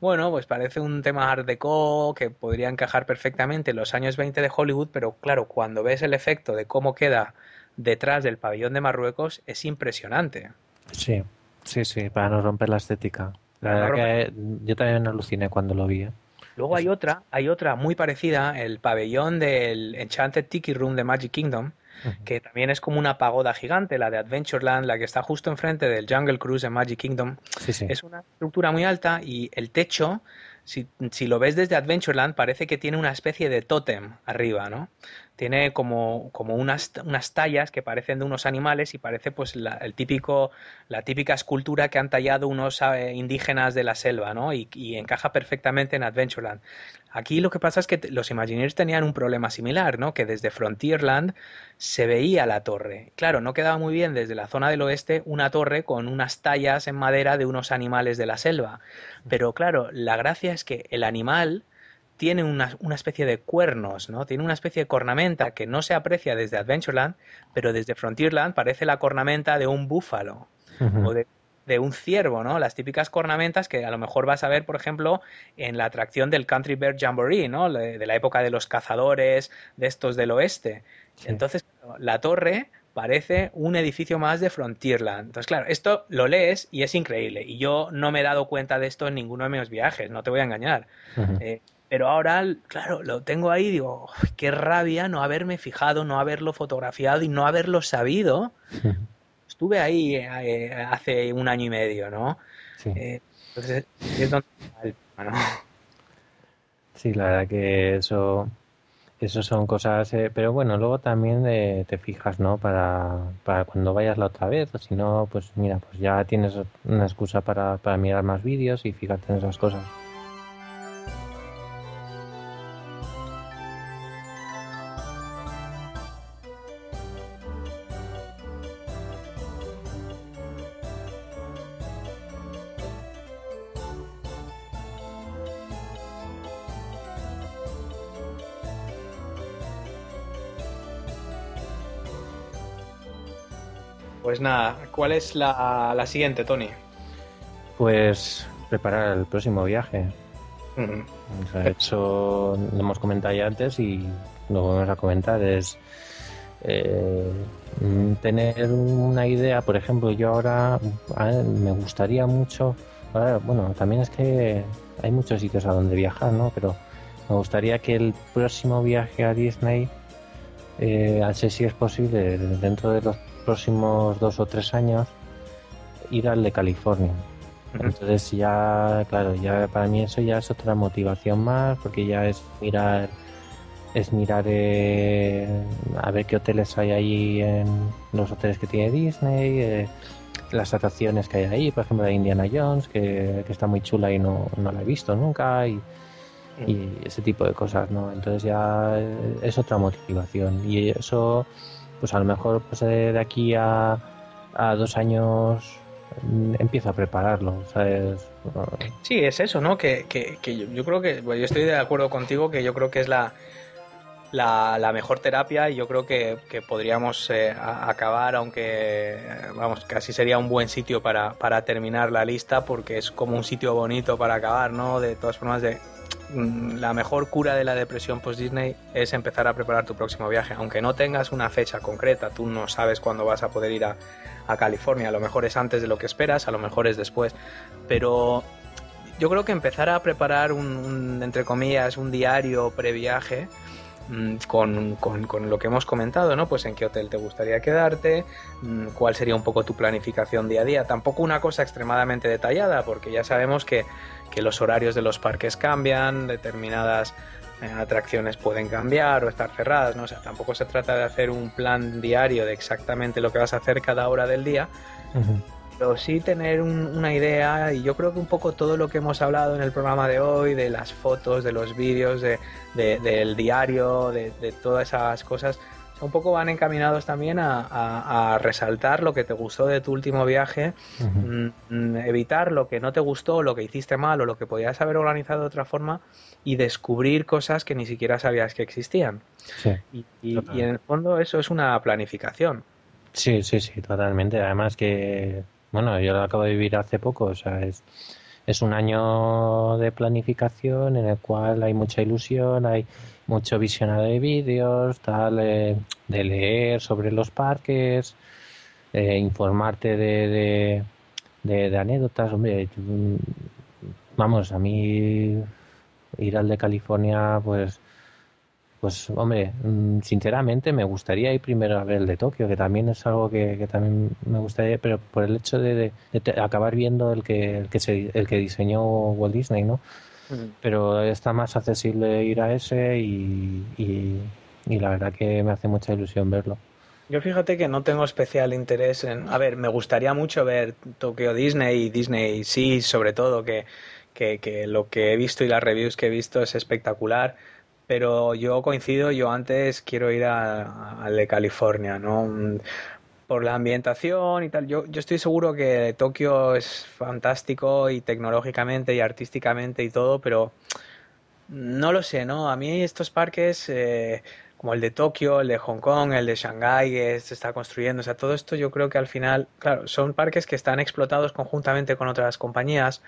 bueno, pues parece un tema art deco que podría encajar perfectamente en los años 20 de Hollywood, pero claro, cuando ves el efecto de cómo queda detrás del pabellón de Marruecos es impresionante. Sí, sí, sí, para no romper la estética. La verdad que yo también aluciné cuando lo vi. ¿eh? Luego hay otra, hay otra muy parecida, el pabellón del Enchanted Tiki Room de Magic Kingdom, que también es como una pagoda gigante, la de Adventureland, la que está justo enfrente del Jungle Cruise en Magic Kingdom. Es una estructura muy alta y el techo si, si, lo ves desde Adventureland, parece que tiene una especie de tótem arriba, ¿no? tiene como, como unas, unas, tallas que parecen de unos animales y parece pues la, el típico, la típica escultura que han tallado unos eh, indígenas de la selva, ¿no? Y, encaja perfectamente en Adventureland. Aquí lo que pasa es que los Imagineers tenían un problema similar, ¿no? Que desde Frontierland se veía la torre. Claro, no quedaba muy bien desde la zona del oeste una torre con unas tallas en madera de unos animales de la selva. Pero claro, la gracia es que el animal tiene una, una, especie de cuernos, ¿no? Tiene una especie de cornamenta que no se aprecia desde Adventureland, pero desde Frontierland parece la cornamenta de un búfalo o de, un ciervo, ¿no? Las típicas cornamentas que a lo mejor vas a ver, por ejemplo, en la atracción del Country Bear Jamboree, ¿no? De, la época de los cazadores, de estos del oeste. Entonces, la torre parece un edificio más de Frontierland. Entonces, claro, esto lo lees y es increíble. Y yo no me he dado cuenta de esto en ninguno de mis viajes, no te voy a engañar. Pero ahora, claro, lo tengo ahí y digo, qué rabia no haberme fijado, no haberlo fotografiado y no haberlo sabido. Estuve ahí eh, hace un año y medio, ¿no? Sí. Eh, entonces, es donde Sí, la verdad que eso Eso son cosas, eh, pero bueno, luego también eh, te fijas, ¿no? Para, para cuando vayas la otra vez, o si no, pues mira, pues ya tienes una excusa para, para mirar más vídeos y fijarte en esas cosas. Pues nada, ¿cuál es la, la siguiente, Tony? Pues preparar el próximo viaje. o sea, eso lo hemos comentado ya antes y lo vamos a comentar. Es eh, tener una idea, por ejemplo, yo ahora me gustaría mucho, bueno, también es que hay muchos sitios a donde viajar, ¿no? Pero me gustaría que el próximo viaje a Disney, eh, al ser si es posible, dentro de los próximos dos o tres años ir al de California. Entonces ya, claro, ya para mí eso ya es otra motivación más, porque ya es mirar, es mirar eh, a ver qué hoteles hay ahí en los hoteles que tiene Disney, eh, las atracciones que hay ahí, por ejemplo la Indiana Jones, que, está muy chula y no, no la he visto nunca, y, y ese tipo de cosas, ¿no? Entonces ya es otra motivación y eso pues a lo mejor pues, de aquí a, a dos años mm, empiezo a prepararlo, ¿sabes? Sí, es eso, ¿no? Que, que, que yo, creo que, yo estoy de acuerdo contigo que yo creo que es la, la, mejor terapia y yo creo que, que podríamos eh, acabar, aunque, vamos, casi sería un buen sitio para, para terminar la lista porque es como un sitio bonito para acabar, ¿no? De todas formas, de, la mejor cura de la depresión post-Disney es empezar a preparar tu próximo viaje. Aunque no tengas una fecha concreta, tú no sabes cuándo vas a poder ir a, California. A lo mejor es antes de lo que esperas, a lo mejor es después. Pero yo creo que empezar a preparar un, entre comillas, un diario previaje mm, con, con, lo que hemos comentado, ¿no? Pues en qué hotel te gustaría quedarte, mm, cuál sería un poco tu planificación día a día. Tampoco una cosa extremadamente detallada, porque ya sabemos que que los horarios de los parques cambian, determinadas eh, atracciones pueden cambiar o estar cerradas, ¿no? O sea, tampoco se trata de hacer un plan diario de exactamente lo que vas a hacer cada hora del día, pero sí tener una idea y yo creo que un poco todo lo que hemos hablado en el programa de hoy, de las fotos, de los vídeos, de, del diario, de, todas esas cosas, un poco van encaminados también a, resaltar lo que te gustó de tu último viaje, mm, mm, evitar lo que no te gustó, lo que hiciste mal o lo que podías haber organizado de otra forma y descubrir cosas que ni siquiera sabías que existían. y, en el fondo eso es una planificación. Sí, sí, sí, totalmente. Además que, bueno, yo lo acabo de vivir hace poco, o sea, es, es un año de planificación en el cual hay mucha ilusión, hay mucho visionado de vídeos, tal, eh, de leer sobre los parques, eh, informarte de, de, de, anécdotas. Hombre, vamos, a mí ir al de California, pues, pues, hombre, mm, sinceramente me gustaría ir primero a ver el de Tokio, que también es algo que, también me gustaría, pero por el hecho de, acabar viendo el que, el que, se, el que diseñó Walt Disney, ¿no? pero está más accesible ir a ese y, y, la verdad que me hace mucha ilusión verlo. Yo fíjate que no tengo especial interés en... A ver, me gustaría mucho ver Tokyo Disney y Disney sí, sobre todo, que, que, que lo que he visto y las reviews que he visto es espectacular pero yo coincido, yo antes quiero ir al de California, ¿no? por la ambientación y tal. Yo, yo estoy seguro que Tokio es fantástico y tecnológicamente y artísticamente y todo, pero no lo sé, ¿no? A mí estos parques, eh, como el de Tokio, el de Hong Kong, el de Shanghái, que se está construyendo, o sea, todo esto yo creo que al final, claro, son parques que están explotados conjuntamente con otras compañías,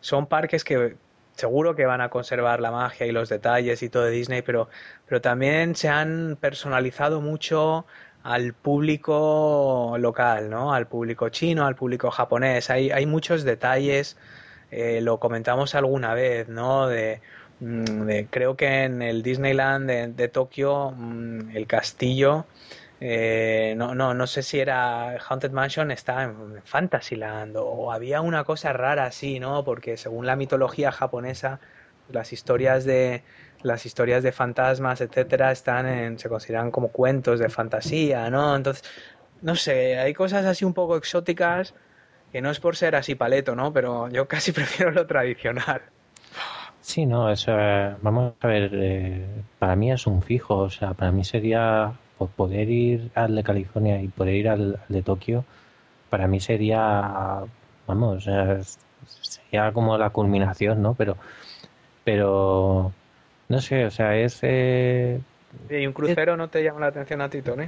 son parques que seguro que van a conservar la magia y los detalles y todo de Disney, pero, pero también se han personalizado mucho al público local, ¿no? Al público chino, al público japonés. Hay, hay muchos detalles, eh, lo comentamos alguna vez, ¿no? De, mm, creo que en el Disneyland de, Tokio, mm, el castillo, eh, no, no, no sé si era Haunted Mansion, está en Fantasyland o había una cosa rara así, ¿no? Porque según la mitología japonesa, las historias de las historias de fantasmas, etcétera, están en, se consideran como cuentos de fantasía, ¿no? Entonces, no sé, hay cosas así un poco exóticas que no es por ser así paleto, ¿no? Pero yo casi <laughs> prefiero lo tradicional. Sí, no, eso, vamos a ver, eh, para mí es un fijo, o sea, para mí sería poder ir al de California y poder ir al, de Tokio, para mí sería, vamos, sería como la culminación, ¿no? Pero, pero, no sé, o sea, es... Eh, ¿Y un crucero no te llama la atención a ti, Tony?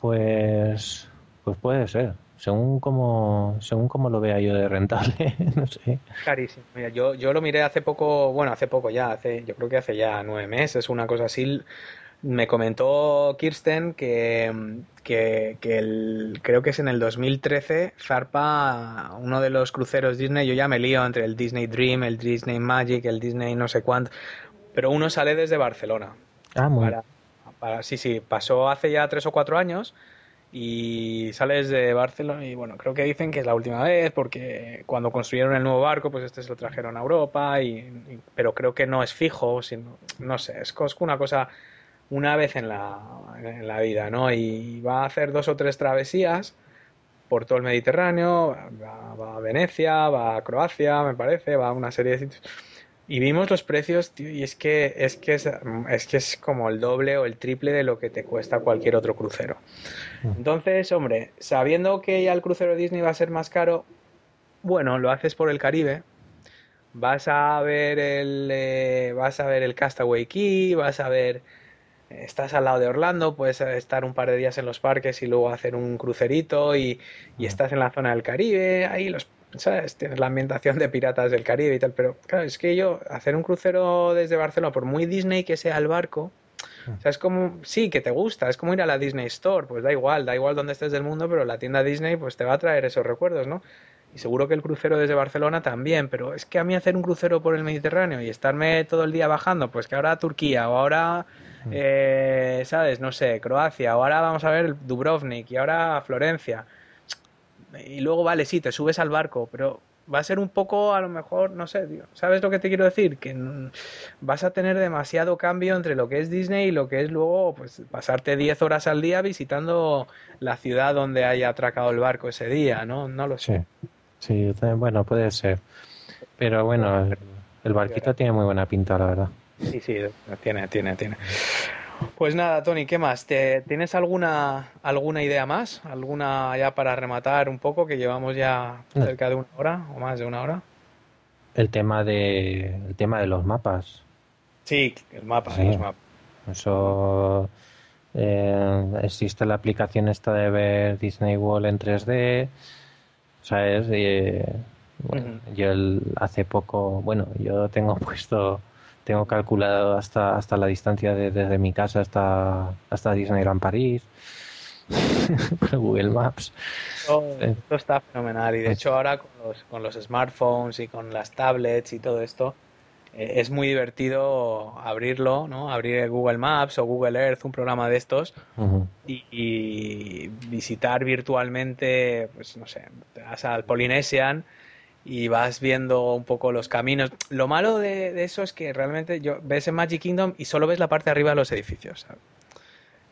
Pues, pues puede ser según como según como lo vea yo de rentable, <laughs> no sé. Carísimo. Mira, yo, yo lo miré hace poco, bueno, hace poco ya, hace, yo creo que hace ya nueve meses, una cosa así. Me comentó Kirsten que, que, el, creo que es en el 2013 zarpa uno de los cruceros Disney. Yo ya me lío entre el Disney Dream, el Disney Magic, el Disney no sé cuánto, pero uno sale desde Barcelona. Ah, muy para, Sí, sí, pasó hace ya tres o cuatro años y sales de Barcelona y bueno, creo que dicen que es la última vez porque cuando construyeron el nuevo barco pues este se lo trajeron a Europa y, pero creo que no es fijo, sino, no sé, es una cosa una vez en la, en la vida, ¿no? Y va a hacer dos o tres travesías por todo el Mediterráneo, va, a Venecia, va a Croacia, me parece, va a una serie de sitios y vimos los precios, tío, y es que es que es, es que es como el doble o el triple de lo que te cuesta cualquier otro crucero. Entonces, hombre, sabiendo que ya el crucero Disney va a ser más caro, bueno, lo haces por el Caribe. Vas a ver el eh, vas a ver el Castaway Key, vas a ver estás al lado de Orlando, puedes estar un par de días en los parques y luego hacer un crucerito y, y estás en la zona del Caribe, ahí los ¿sabes? Tienes la ambientación de Piratas del Caribe y tal, pero claro, es que yo hacer un crucero desde Barcelona, por muy Disney que sea el barco, o sea, es como, sí, que te gusta, es como ir a la Disney Store, pues da igual, da igual donde estés del mundo, pero la tienda Disney pues te va a traer esos recuerdos, ¿no? Y seguro que el crucero desde Barcelona también, pero es que a mí hacer un crucero por el Mediterráneo y estarme todo el día bajando, pues que ahora Turquía o ahora, eh, ¿sabes? No sé, Croacia, ahora vamos a ver Dubrovnik y ahora Florencia y luego, vale, sí, te subes al barco, pero va a ser un poco, a lo mejor, no sé, ¿sabes lo que te quiero decir? Que vas a tener demasiado cambio entre lo que es Disney y lo que es luego, pues, pasarte 10 horas al día visitando la ciudad donde haya atracado el barco ese día, ¿no? No lo sé. Sí, bueno, puede ser. Pero bueno, el barquito tiene muy buena pinta, la verdad. Sí, sí, tiene, tiene, tiene. Pues nada, Tony, ¿qué más? ¿Te, ¿Tienes alguna, alguna idea más? ¿Alguna ya para rematar un poco? Que llevamos ya cerca de una hora o más de una hora. El tema de, el tema de los mapas. Sí, el mapa, los mapas. Eso eh, existe la aplicación esta de ver Disney World en 3D. ¿Sabes? Y, bueno, Yo hace poco, bueno, yo tengo <laughs> puesto tengo calculado hasta, hasta la distancia desde mi casa hasta, hasta Disneyland París. <laughs> Google Maps. Esto, está fenomenal y de hecho ahora con los, con los smartphones y con las tablets y todo esto eh, es muy divertido abrirlo, ¿no? Abrir Google Maps o Google Earth, un programa de estos y, y, visitar virtualmente, pues no sé, te vas al Polynesian y vas viendo un poco los caminos. Lo malo de, eso es que realmente yo ves en Magic Kingdom y solo ves la parte de arriba de los edificios.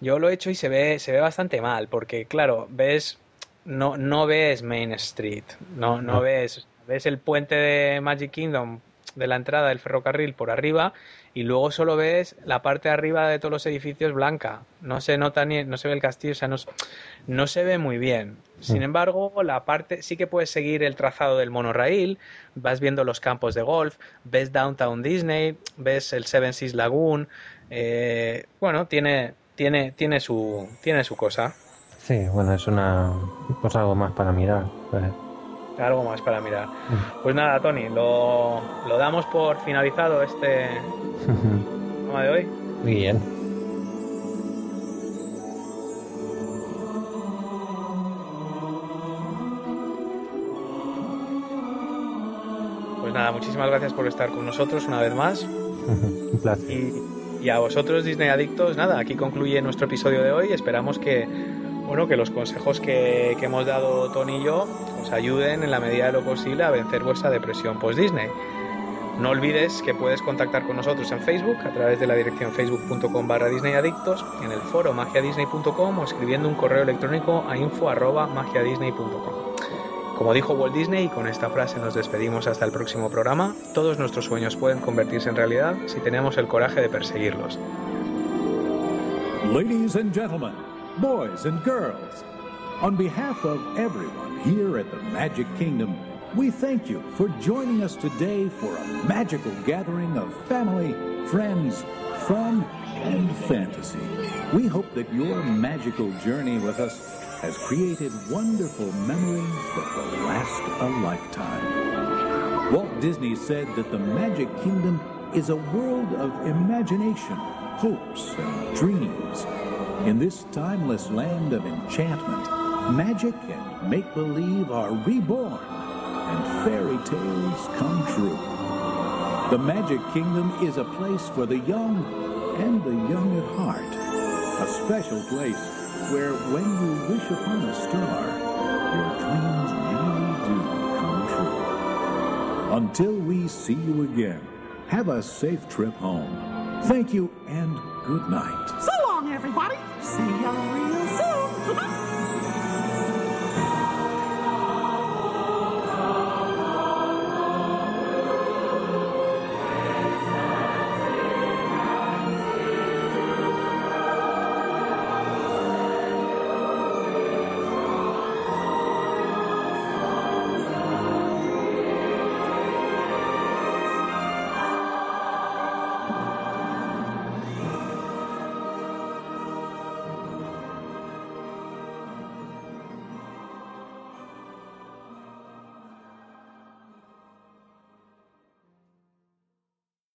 Yo lo he hecho y se ve, se ve bastante mal, porque claro, ves, no, no ves Main Street, no, no ves, ves el puente de Magic Kingdom de la entrada del ferrocarril por arriba y luego solo ves la parte de arriba de todos los edificios blanca. No se nota ni, no se ve el castillo, o sea, no, no se ve muy bien. Sin mm. embargo, la parte sí que puedes seguir el trazado del monorail, vas viendo los campos de golf, pues Downtown Disney, ves el Seven Seas Lagoon. Eh, bueno, tiene, tiene, tiene, su, tiene su cosa. Sí, bueno, es una pues algo más para mirar. Pues algo más para mirar. <laughs> Pues nada, Tony, lo, lo damos por finalizado este tema de hoy. Muy bien. Pues nada, muchísimas gracias por estar con nosotros una vez más. <laughs> Un placer. Y, y a vosotros, Disney Adictos, nada, aquí concluye nuestro episodio de hoy. Esperamos que bueno, que los consejos que, hemos dado Tony y yo os ayuden en la medida de lo posible a vencer vuestra depresión post-Disney. No olvides que puedes contactar con nosotros en Facebook a través de la dirección facebook.com barra disneyadictos, en el foro magiadisney.com o escribiendo un correo electrónico a info arroba magiadisney.com. Como dijo Walt Disney, y con esta frase nos despedimos hasta el próximo programa, todos nuestros sueños pueden convertirse en realidad si tenemos el coraje de perseguirlos. Ladies and gentlemen, boys and girls, on behalf of everyone here at the Magic Kingdom, We thank you for joining us today for a magical gathering of family, friends, fun, and fantasy. We hope that your magical journey with us has created wonderful memories that will last a lifetime. Walt Disney said that the Magic Kingdom is a world of imagination, hopes, and dreams. In this timeless land of enchantment, magic and make believe are reborn and fairy tales come true. The Magic Kingdom is a place for the young and the young at heart. A special place where when you wish upon a star, your dreams really do come true. Until we see you again, have a safe trip home. Thank you and good night. So long, everybody. See, I'm real soon.